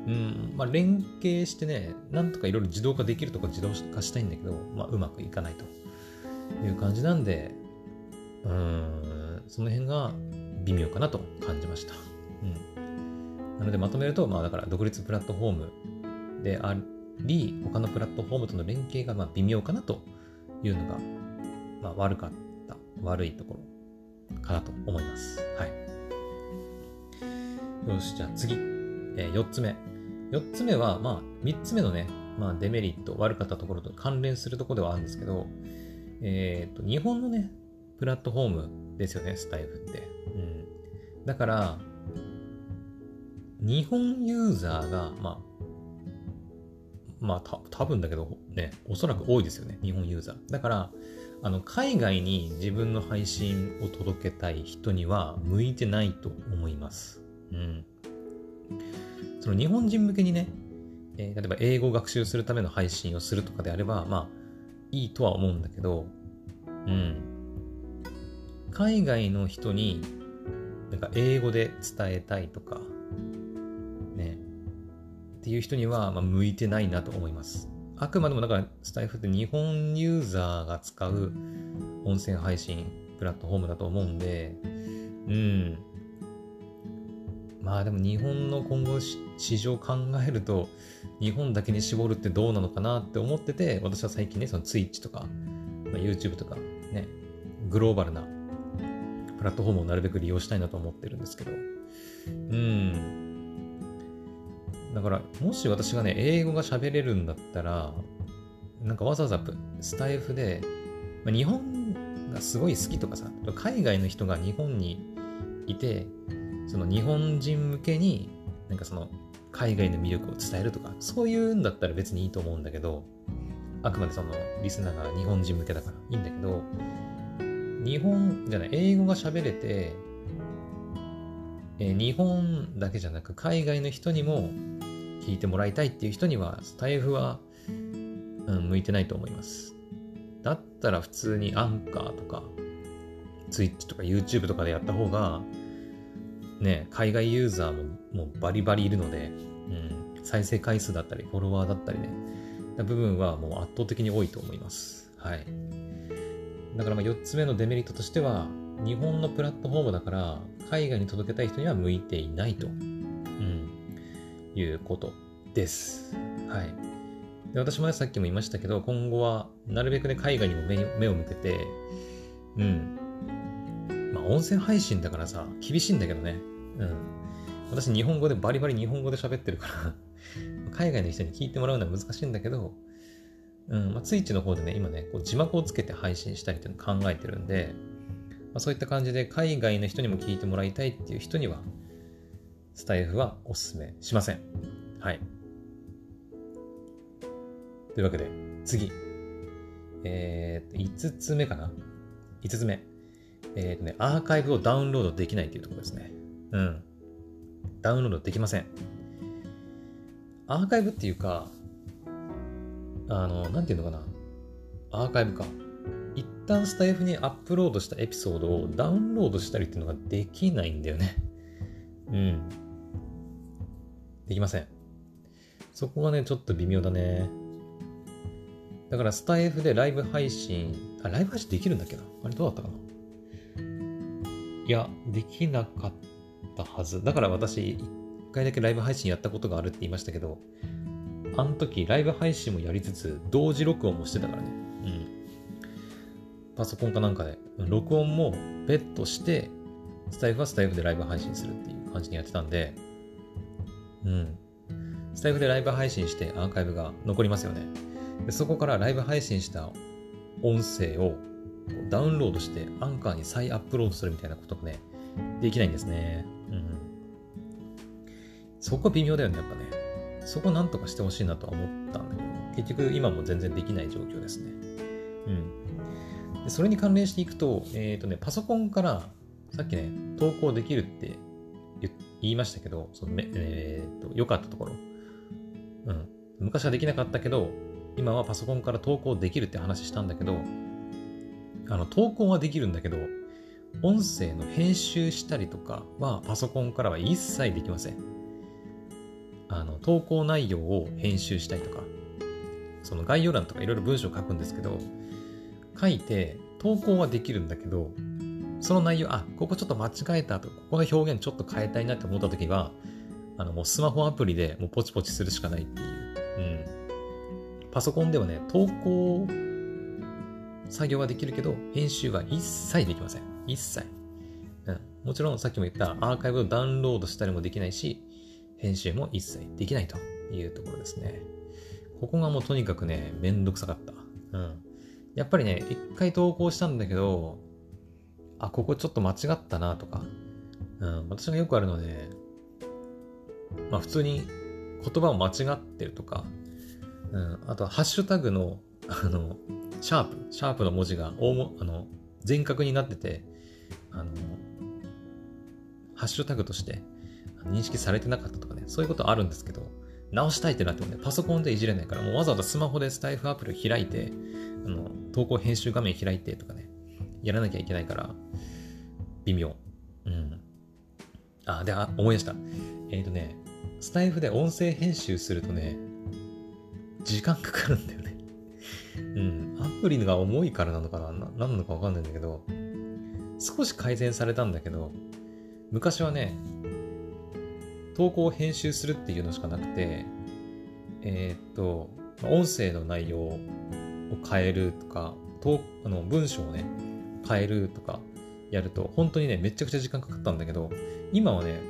うん、まあ連携してね、なんとかいろいろ自動化できるとか自動化したいんだけど、まあうまくいかないという感じなんで、うん、その辺が微妙かなと感じました。うん。なのでまとめると、まあだから独立プラットフォームであり、他のプラットフォームとの連携がまあ微妙かなというのが、まあ、悪かった、悪いところかなと思います。はい。よし、じゃあ次、えー、4つ目。4つ目は、まあ、3つ目のね、まあ、デメリット、悪かったところと関連するところではあるんですけど、えっ、ー、と、日本のね、プラットフォームですよね、スタイフって。うん。だから、日本ユーザーが、まあ、まあた多分だけどね、おそらく多いですよね、日本ユーザー。だから、あの、海外に自分の配信を届けたい人には向いてないと思います。うん。その日本人向けにね、えー、例えば英語を学習するための配信をするとかであれば、まあ、いいとは思うんだけど、うん。海外の人に、なんか英語で伝えたいとか、ね、っていう人には、まあ、向いてないなと思います。あくまでもだからスタイフって日本ユーザーが使う音声配信プラットフォームだと思うんで、うん。まあでも日本の今後市場考えると、日本だけに絞るってどうなのかなって思ってて、私は最近ね、その Twitch とか、まあ、YouTube とかね、グローバルなプラットフォームをなるべく利用したいなと思ってるんですけど、うん。だから、もし私がね、英語が喋れるんだったら、なんかわざわざスタイフで、まあ、日本がすごい好きとかさ、海外の人が日本にいて、その日本人向けに、なんかその海外の魅力を伝えるとか、そういうんだったら別にいいと思うんだけど、あくまでそのリスナーが日本人向けだからいいんだけど、日本じゃない、英語が喋れて、えー、日本だけじゃなく海外の人にも聞いてもらいたいっていう人には、スタイフは、うん、向いてないと思います。だったら普通にアンカーとか、Twitch とか YouTube とかでやった方が、ね、海外ユーザーももうバリバリいるので、うん、再生回数だったり、フォロワーだったりね、部分はもう圧倒的に多いと思います。はい。だからまあ4つ目のデメリットとしては、日本のプラットフォームだから、海外に届けたい人には向いていないと、うん、いうことです。はい。で私もさっきも言いましたけど、今後はなるべくね、海外にも目を向けて、うん。まあ、音声配信だからさ、厳しいんだけどね。うん。私、日本語でバリバリ日本語で喋ってるから <laughs> 海外の人に聞いてもらうのは難しいんだけど、うん、まあ、ツイッチの方でね、今ね、こう字幕をつけて配信したりっていうのを考えてるんで、まあ、そういった感じで海外の人にも聞いてもらいたいっていう人には、スタイフはおすすめしません。はい。というわけで、次。えー、5つ目かな ?5 つ目。えっ、ー、とね、アーカイブをダウンロードできないというところですね。うん。ダウンロードできません。アーカイブっていうか、あの、なんていうのかな。アーカイブか。一旦スタイフにアップロードしたエピソードをダウンロードしたりっていうのができないんだよね。うん。できません。そこがね、ちょっと微妙だね。だからスタイフでライブ配信、あ、ライブ配信できるんだっけなあれどうだったかないや、できなかったはず。だから私、一回だけライブ配信やったことがあるって言いましたけど、あの時ライブ配信もやりつつ、同時録音もしてたからね。うん。パソコンかなんかで、録音もベットして、スタイフはスタイフでライブ配信するっていう感じにやってたんで、うん。スタイフでライブ配信してアーカイブが残りますよね。でそこからライブ配信した音声をダウンロードしてアンカーに再アップロードするみたいなことがね、できないんですね。うん。そこは微妙だよね、やっぱね。そこなんとかしてほしいなとは思ったんだけど、結局今も全然できない状況ですね。うん。でそれに関連していくと、えっ、ー、とね、パソコンからさっきね、投稿できるって言いましたけど、そのえっ、ー、と、良かったところ。うん。昔はできなかったけど、今はパソコンから投稿できるって話したんだけど、あの、投稿はできるんだけど、音声の編集したりとかはパソコンからは一切できません。あの、投稿内容を編集したりとか、その概要欄とかいろいろ文章を書くんですけど、書いて投稿はできるんだけど、その内容、あ、ここちょっと間違えたと、ここの表現ちょっと変えたいなって思った時は、あの、もうスマホアプリでもうポチポチするしかないっていう。うん。パソコンではね、投稿作業はできるけど、編集は一切できません。一切。うん。もちろんさっきも言ったアーカイブをダウンロードしたりもできないし、編集も一切できないというところですね。ここがもうとにかくね、めんどくさかった。うん。やっぱりね、一回投稿したんだけど、あ、ここちょっと間違ったなとか、うん、私がよくあるので、まあ普通に言葉を間違ってるとか、うん、あとはハッシュタグの、あの、シャープ、シャープの文字が大も、あの、全角になってて、あの、ハッシュタグとして認識されてなかったとかね、そういうことあるんですけど、直したいってなってもね、パソコンでいじれないから、もうわざわざスマホでスタイフアプリ開いて、あの、投稿編集画面開いてとかね、やらなきゃいけないから、微妙。うん。あ、で、あ、思い出した。えっ、ー、とね、スタイフで音声編集するとね、時間かかるんだよね。うん。アプリが重いからなのかな？な何なのかわかんないんだけど、少し改善されたんだけど、昔はね、投稿を編集するっていうのしかなくて、えー、っと、音声の内容を変えるとか、あの文章をね、変えるとかやると、本当にね、めちゃくちゃ時間かかったんだけど、今はね、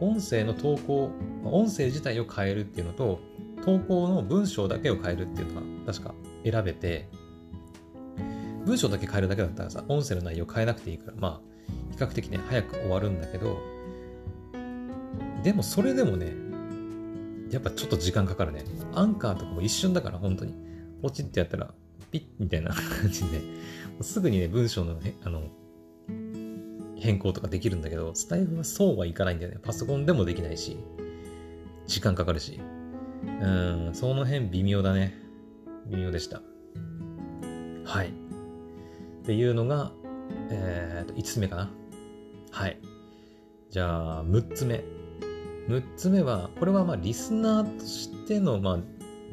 音声の投稿、音声自体を変えるっていうのと、投稿の文章だけを変えるっていうのが確か選べて、文章だけ変えるだけだったらさ、音声の内容変えなくていいから、まあ、比較的ね、早く終わるんだけど、でもそれでもね、やっぱちょっと時間かかるね。アンカーとかも一瞬だから、本当に。ポチってやったら、ピッみたいな感じで、ねすぐにね、文章のあの変更とかできるんだけど、スタイフはそうはいかないんだよね。パソコンでもできないし、時間かかるし。うん、その辺微妙だね。微妙でした。はい。っていうのが、えーと、5つ目かな。はい。じゃあ、6つ目。6つ目は、これはまあリスナーとしてのまあ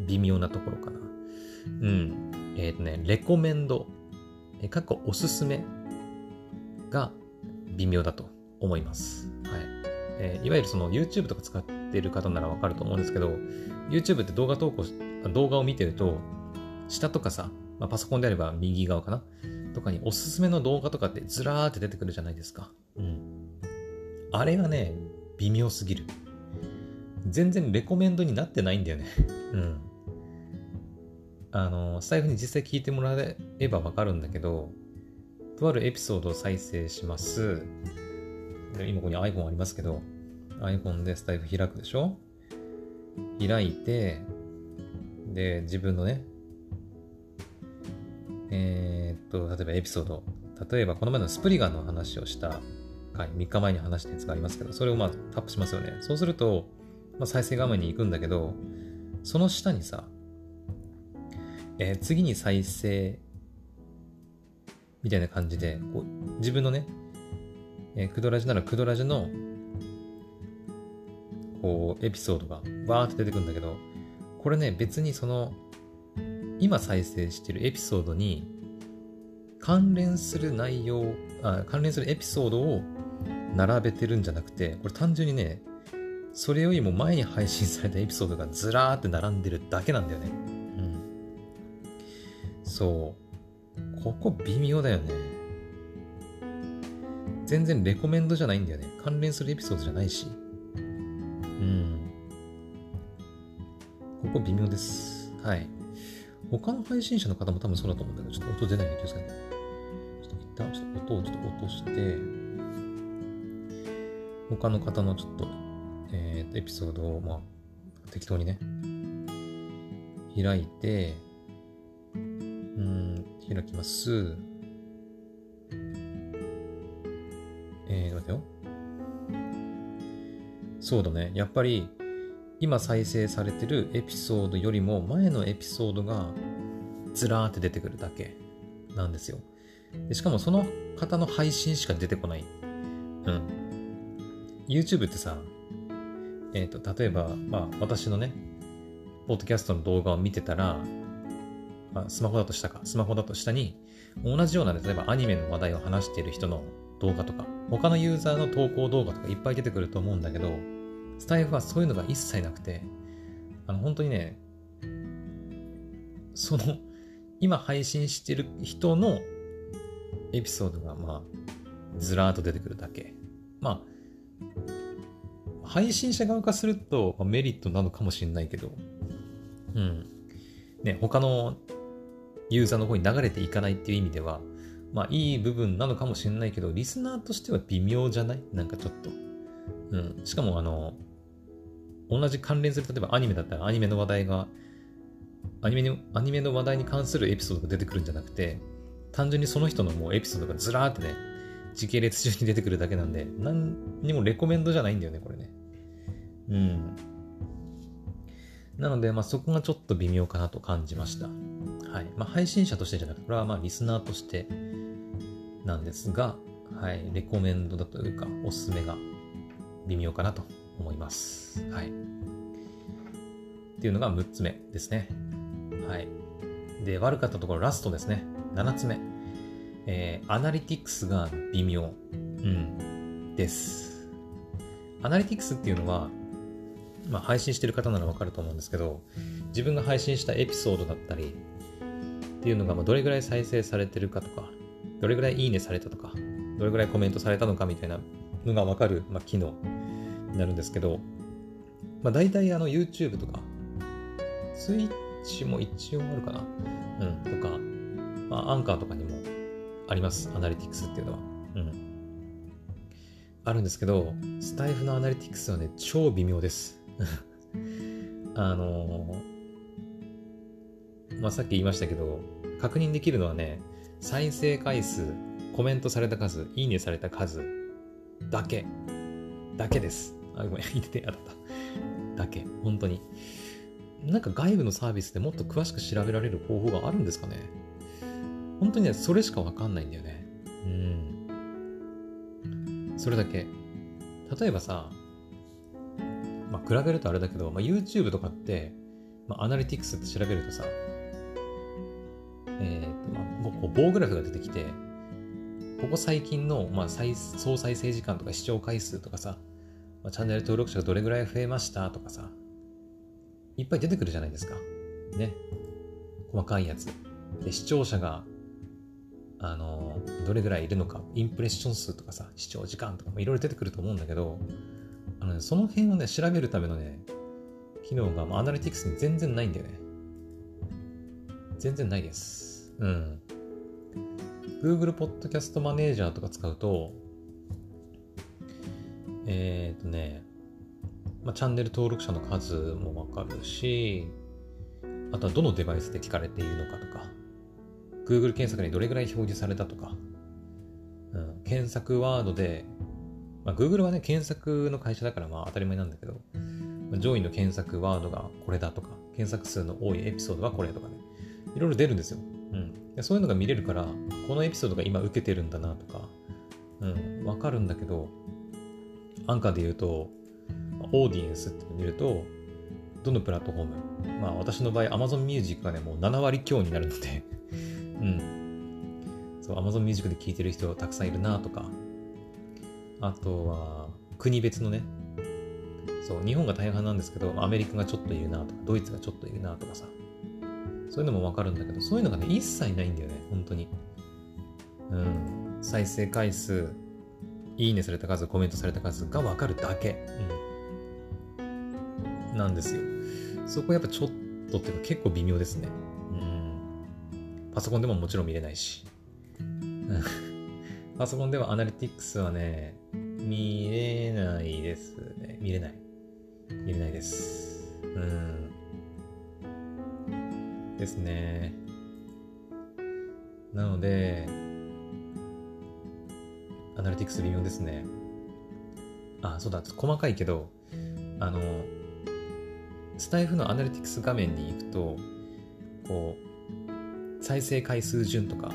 微妙なところかな。うん。えっ、ー、とね、レコメンド、え過去おすすめが微妙だと思います。はい。えー、いわゆるその YouTube とか使ってる方ならわかると思うんですけど、YouTube って動画投稿動画を見てると、下とかさ、まあ、パソコンであれば右側かな？とかにおすすめの動画とかってずらーって出てくるじゃないですか。うん。あれがね、微妙すぎる。全然レコメンドになってないんだよね。<laughs> うん。あの、スタイフに実際聞いてもらえばわかるんだけど、とあるエピソードを再生します。今ここに iPhone ありますけど、iPhone でスタイフ開くでしょ？開いて、で、自分のね、えー、っと、例えばエピソード、例えばこの前のスプリガンの話をした回、3日前に話したやつがありますけど、それをまあタップしますよね。そうすると、まあ、再生画面に行くんだけど、その下にさ、えー、次に再生みたいな感じで、こう自分のね、えー、クドラジならクドラジの、こう、エピソードがバーって出てくるんだけど、これね、別にその、今再生してるエピソードに関連する内容あ、関連するエピソードを並べてるんじゃなくて、これ単純にね、それよりも前に配信されたエピソードがずらーって並んでるだけなんだよね。うん。そう。ここ微妙だよね。全然レコメンドじゃないんだよね。関連するエピソードじゃないし。うん。ここ微妙です。はい。他の配信者の方も多分そうだと思うんだけど、ちょっと音出ないでくださいね。ちょっと一旦ちょっと音をちょっと落として、他の方のちょっとえー、エピソードを、まあ、適当にね、開いて、うん、開きます。えー、待てよ。そうだね。やっぱり、今再生されてるエピソードよりも前のエピソードがずらーって出てくるだけなんですよ。でしかもその方の配信しか出てこない。うん。YouTube ってさ、え、ー、と、例えば、まあ、私のね、ポッドキャストの動画を見てたら、まあ、スマホだとしたか、スマホだと下に、同じような、例えばアニメの話題を話している人の動画とか、他のユーザーの投稿動画とかいっぱい出てくると思うんだけど、スタイフはそういうのが一切なくて、あの、本当にね、その、今配信してる人のエピソードが、まあ、ずらーっと出てくるだけ。まあ、配信者側からすると、まあ、メリットなのかもしれないけど、うん。ね、他のユーザーの方に流れていかないっていう意味では、まあいい部分なのかもしれないけど、リスナーとしては微妙じゃない？なんかちょっと。うん。しかもあの、同じ関連する、例えばアニメだったらアニメの話題が、アニメの、アニメの話題に関するエピソードが出てくるんじゃなくて、単純にその人のもうエピソードがずらーってね、時系列中に出てくるだけなんで、何にもレコメンドじゃないんだよね、これね。うん。なので、まあ、そこがちょっと微妙かなと感じました。はい。まあ、配信者としてじゃなくて、これはまあ、リスナーとしてなんですが、はい。レコメンドだというか、おすすめが微妙かなと思います。はい。っていうのが6つ目ですね。はい。で、悪かったところ、ラストですね。7つ目。えー、アナリティクスが微妙。うん。です。アナリティクスっていうのは、まあ、配信してる方ならわかると思うんですけど、自分が配信したエピソードだったりっていうのが、まあどれぐらい再生されてるかとか、どれぐらいいいねされたとか、どれぐらいコメントされたのかみたいなのがわかる、まあ、機能になるんですけど、まあ、大体あの YouTube とか、Twitch も一応あるかなうん、とか、まあ、アンカーとかにもあります、アナリティクスっていうのは。うん。あるんですけど、スタイフのアナリティクスはね、超微妙です。<laughs> あのー、まあ、さっき言いましたけど、確認できるのはね、再生回数、コメントされた数、いいねされた数だけ。だけです。あ、ごめん、言って当たった。だけ。本当に。なんか外部のサービスでもっと詳しく調べられる方法があるんですかね本当にね、それしかわかんないんだよね。うん。それだけ。例えばさ、まあ、比べるとあれだけど、まあ、YouTube とかって、まあ、アナリティクスって調べるとさ、えーとまあ、こう棒グラフが出てきて、ここ最近の、まあ、再総再生時間とか視聴回数とかさ、まあ、チャンネル登録者がどれぐらい増えましたとかさ、いっぱい出てくるじゃないですか。ね。細かいやつ。で、視聴者が、あの、どれぐらいいるのか、インプレッション数とかさ、視聴時間とかもいろいろ出てくると思うんだけど、あのね、その辺をね、調べるためのね、機能が、まあ、アナリティクスに全然ないんだよね。全然ないです。うん。Google Podcast Manager とか使うと、えっ、ー、とね、まあ、チャンネル登録者の数もわかるし、あとはどのデバイスで聞かれているのかとか、Google 検索にどれぐらい表示されたとか、うん、検索ワードでまあ、Google はね、検索の会社だからまあ当たり前なんだけど、まあ、上位の検索ワードがこれだとか、検索数の多いエピソードはこれとかね、いろいろ出るんですよ。うん。そういうのが見れるから、このエピソードが今受けてるんだなとか、うん、わかるんだけど、アンカーで言うと、オーディエンスって見ると、どのプラットフォームまあ私の場合 Amazon Music がね、もう7割強になるのでうん。そう、Amazon Music で聴いてる人たくさんいるなとか、あとは国別のね、そう、日本が大半なんですけど、アメリカがちょっといるなとか、ドイツがちょっといるなとかさ、そういうのもわかるんだけど、そういうのがね、一切ないんだよね、本当に。うん。再生回数、いいねされた数、コメントされた数がわかるだけ。うん。なんですよ。そこやっぱちょっとっていうか結構微妙ですね。うん。パソコンでももちろん見れないし。<laughs> パソコンではアナリティクスはね、見れないですね。見れない。見れないです。うん。ですね。なので、アナリティクス微妙ですね。あ、そうだ、細かいけど、あの、スタイフのアナリティクス画面に行くと、こう、再生回数順とか、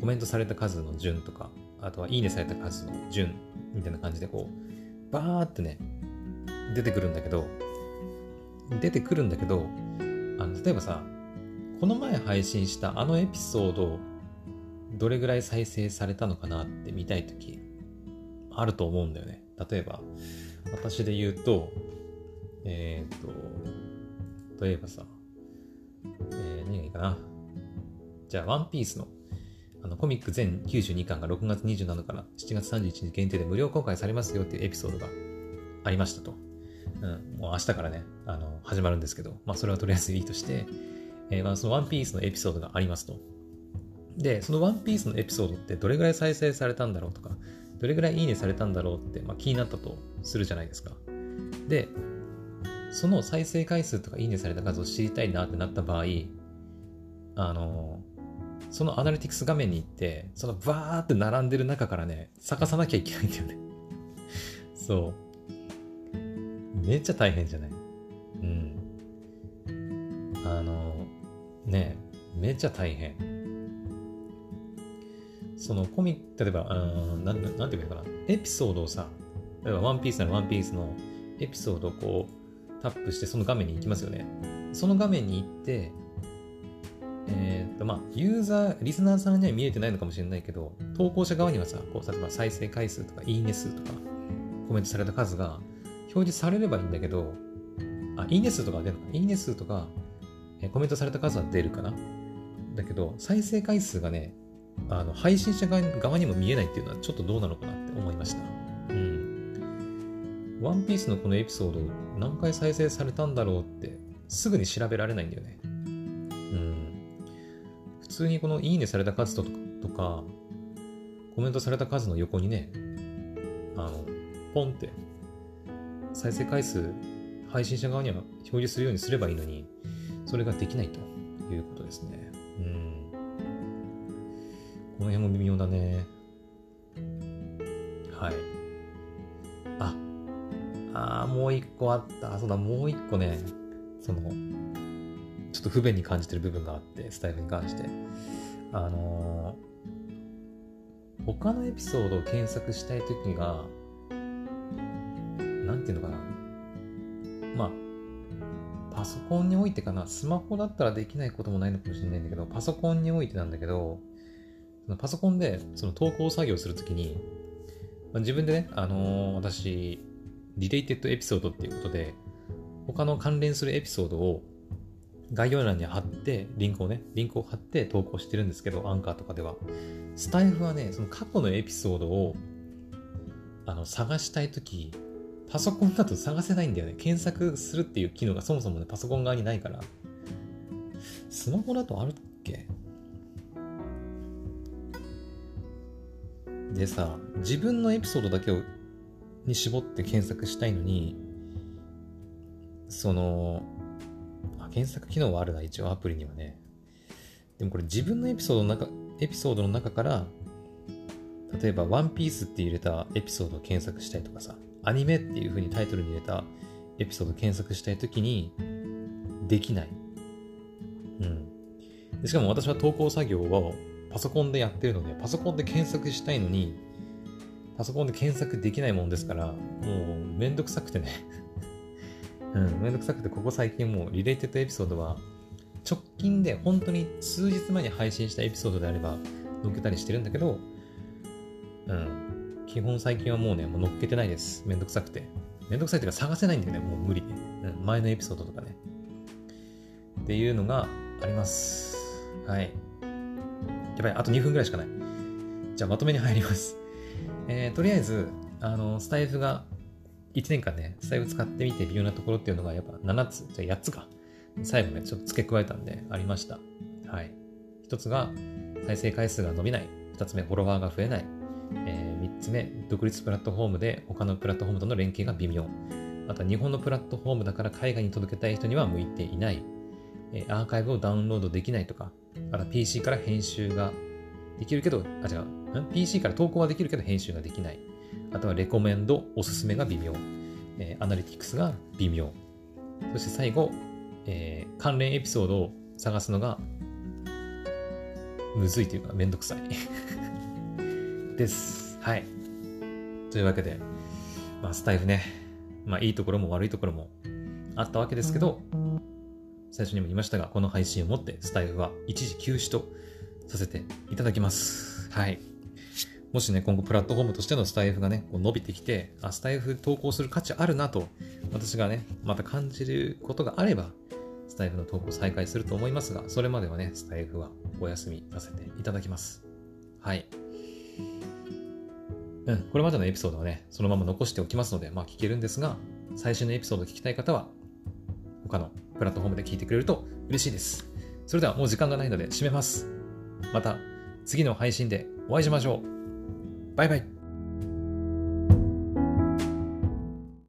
コメントされた数の順とか、あとはいいねされた数の順みたいな感じでこう、バーってね、出てくるんだけど、出てくるんだけど、あの例えばさ、この前配信したあのエピソード、どれぐらい再生されたのかなって見たいとき、あると思うんだよね。例えば、私で言うと、えっ、ー、と、例えばさ、えー、何がいいかな。じゃあ、ワンピースのあのコミック全92巻が6月27日から7月31日限定で無料公開されますよっていうエピソードがありましたと。うん、もう明日からね、あの、始まるんですけど、まあそれはとりあえずいいとして、えー、まあそのワンピースのエピソードがありますと。で、そのワンピースのエピソードってどれぐらい再生されたんだろうとか、どれぐらいいいねされたんだろうって、まあ、気になったとするじゃないですか。で、その再生回数とかいいねされた数を知りたいなってなった場合、あの、そのアナリティクス画面に行って、そのバーって並んでる中からね、探さなきゃいけないんだよね。<laughs> そう。めっちゃ大変じゃない？うん。あの、ね、めっちゃ大変。そのコミ例えば、うん、なん、なんていうかな？エピソードをさ、例えばワンピースならワンピースのエピソードをこう、タップしてその画面に行きますよね。その画面に行って、えー、っと、まあ、ユーザー、リスナーさんには見えてないのかもしれないけど、投稿者側にはさ、こう、例えば再生回数とか、いいね数とか、コメントされた数が表示されればいいんだけど、あ、いいね数とか出るのかいいね数とか、えコメントされた数は出るかなだけど、再生回数がね、あの、配信者側にも見えないっていうのはちょっとどうなのかなって思いました。うん。ワンピースのこのエピソード何回再生されたんだろうってすぐに調べられないんだよね。普通にこのいいねされた数とか、コメントされた数の横にね、あの、ポンって再生回数配信者側には表示するようにすればいいのに、それができないということですね。うん。この辺も微妙だね。はい。あ、あもう一個あった。そうだ、もう一個ね、その、と不便に感じてる部分があって、スタイルに関して。あのー、他のエピソードを検索したいときが、なんていうのかな。まあ、パソコンにおいてかな、スマホだったらできないこともないのかもしれないんだけど、パソコンにおいてなんだけど、パソコンでその投稿作業するときに、まあ、自分でね、あのー、私、リレイテッドエピソードっていうことで、他の関連するエピソードを概要欄に貼って、リンクをね、リンクを貼って投稿してるんですけど、アンカーとかでは。スタイフはね、その過去のエピソードをあの探したいとき、パソコンだと探せないんだよね。検索するっていう機能がそもそもね、パソコン側にないから。スマホだとあるっけ？でさ、自分のエピソードだけをに絞って検索したいのに、その、検索機能はあるな、一応アプリにはね。でもこれ自分のエピソードの中、エピソードの中から、例えば、ワンピースって入れたエピソードを検索したいとかさ、アニメっていう風にタイトルに入れたエピソード検索したいときに、できない。うん。しかも私は投稿作業をパソコンでやってるので、パソコンで検索したいのに、パソコンで検索できないもんですから、もうめんどくさくてねうん、めんどくさくて、ここ最近もうリレーテッドエピソードは、直近で本当に数日前に配信したエピソードであれば、載っけたりしてるんだけど、うん、基本最近はもうね、もう乗っけてないです。めんどくさくて。めんどくさいっていうか探せないんだよね、もう無理で。うん、前のエピソードとかね。っていうのがあります。はい。やばい、あと2分ぐらいしかない。じゃあまとめに入ります。えー、とりあえず、あの、スタイフが1年間ね、スタイフ使ってみて微妙なところっていうのがやっぱ7つ、じゃあ8つか。最後ね、ちょっと付け加えたんでありました。はい。1つが再生回数が伸びない。2つ目、フォロワーが増えない。えー、3つ目、独立プラットフォームで他のプラットフォームとの連携が微妙。また、日本のプラットフォームだから海外に届けたい人には向いていない。えー、アーカイブをダウンロードできないとか、また PC から編集ができるけど、あ、違う、PC から投稿はできるけど編集ができない。あとはレコメンド、おすすめが微妙。えー、アナリティクスが微妙。そして最後、えー、関連エピソードを探すのがむずいというかめんどくさい <laughs> です。はい。というわけで、まあ、スタイフね、まあ、いいところも悪いところもあったわけですけど、最初にも言いましたが、この配信をもってスタイフは一時休止とさせていただきます。はい。もしね、今後プラットフォームとしてのスタイフがね、こう伸びてきて、あ、スタイフ投稿する価値あるなと、私がね、また感じることがあれば、スタイフの投稿再開すると思いますが、それまではね、スタイフはお休みさせていただきます。はい。うん、これまでのエピソードはね、そのまま残しておきますので、まあ聞けるんですが、最新のエピソードを聞きたい方は、他のプラットフォームで聞いてくれると嬉しいです。それではもう時間がないので締めます。また次の配信でお会いしましょう。バイバイ。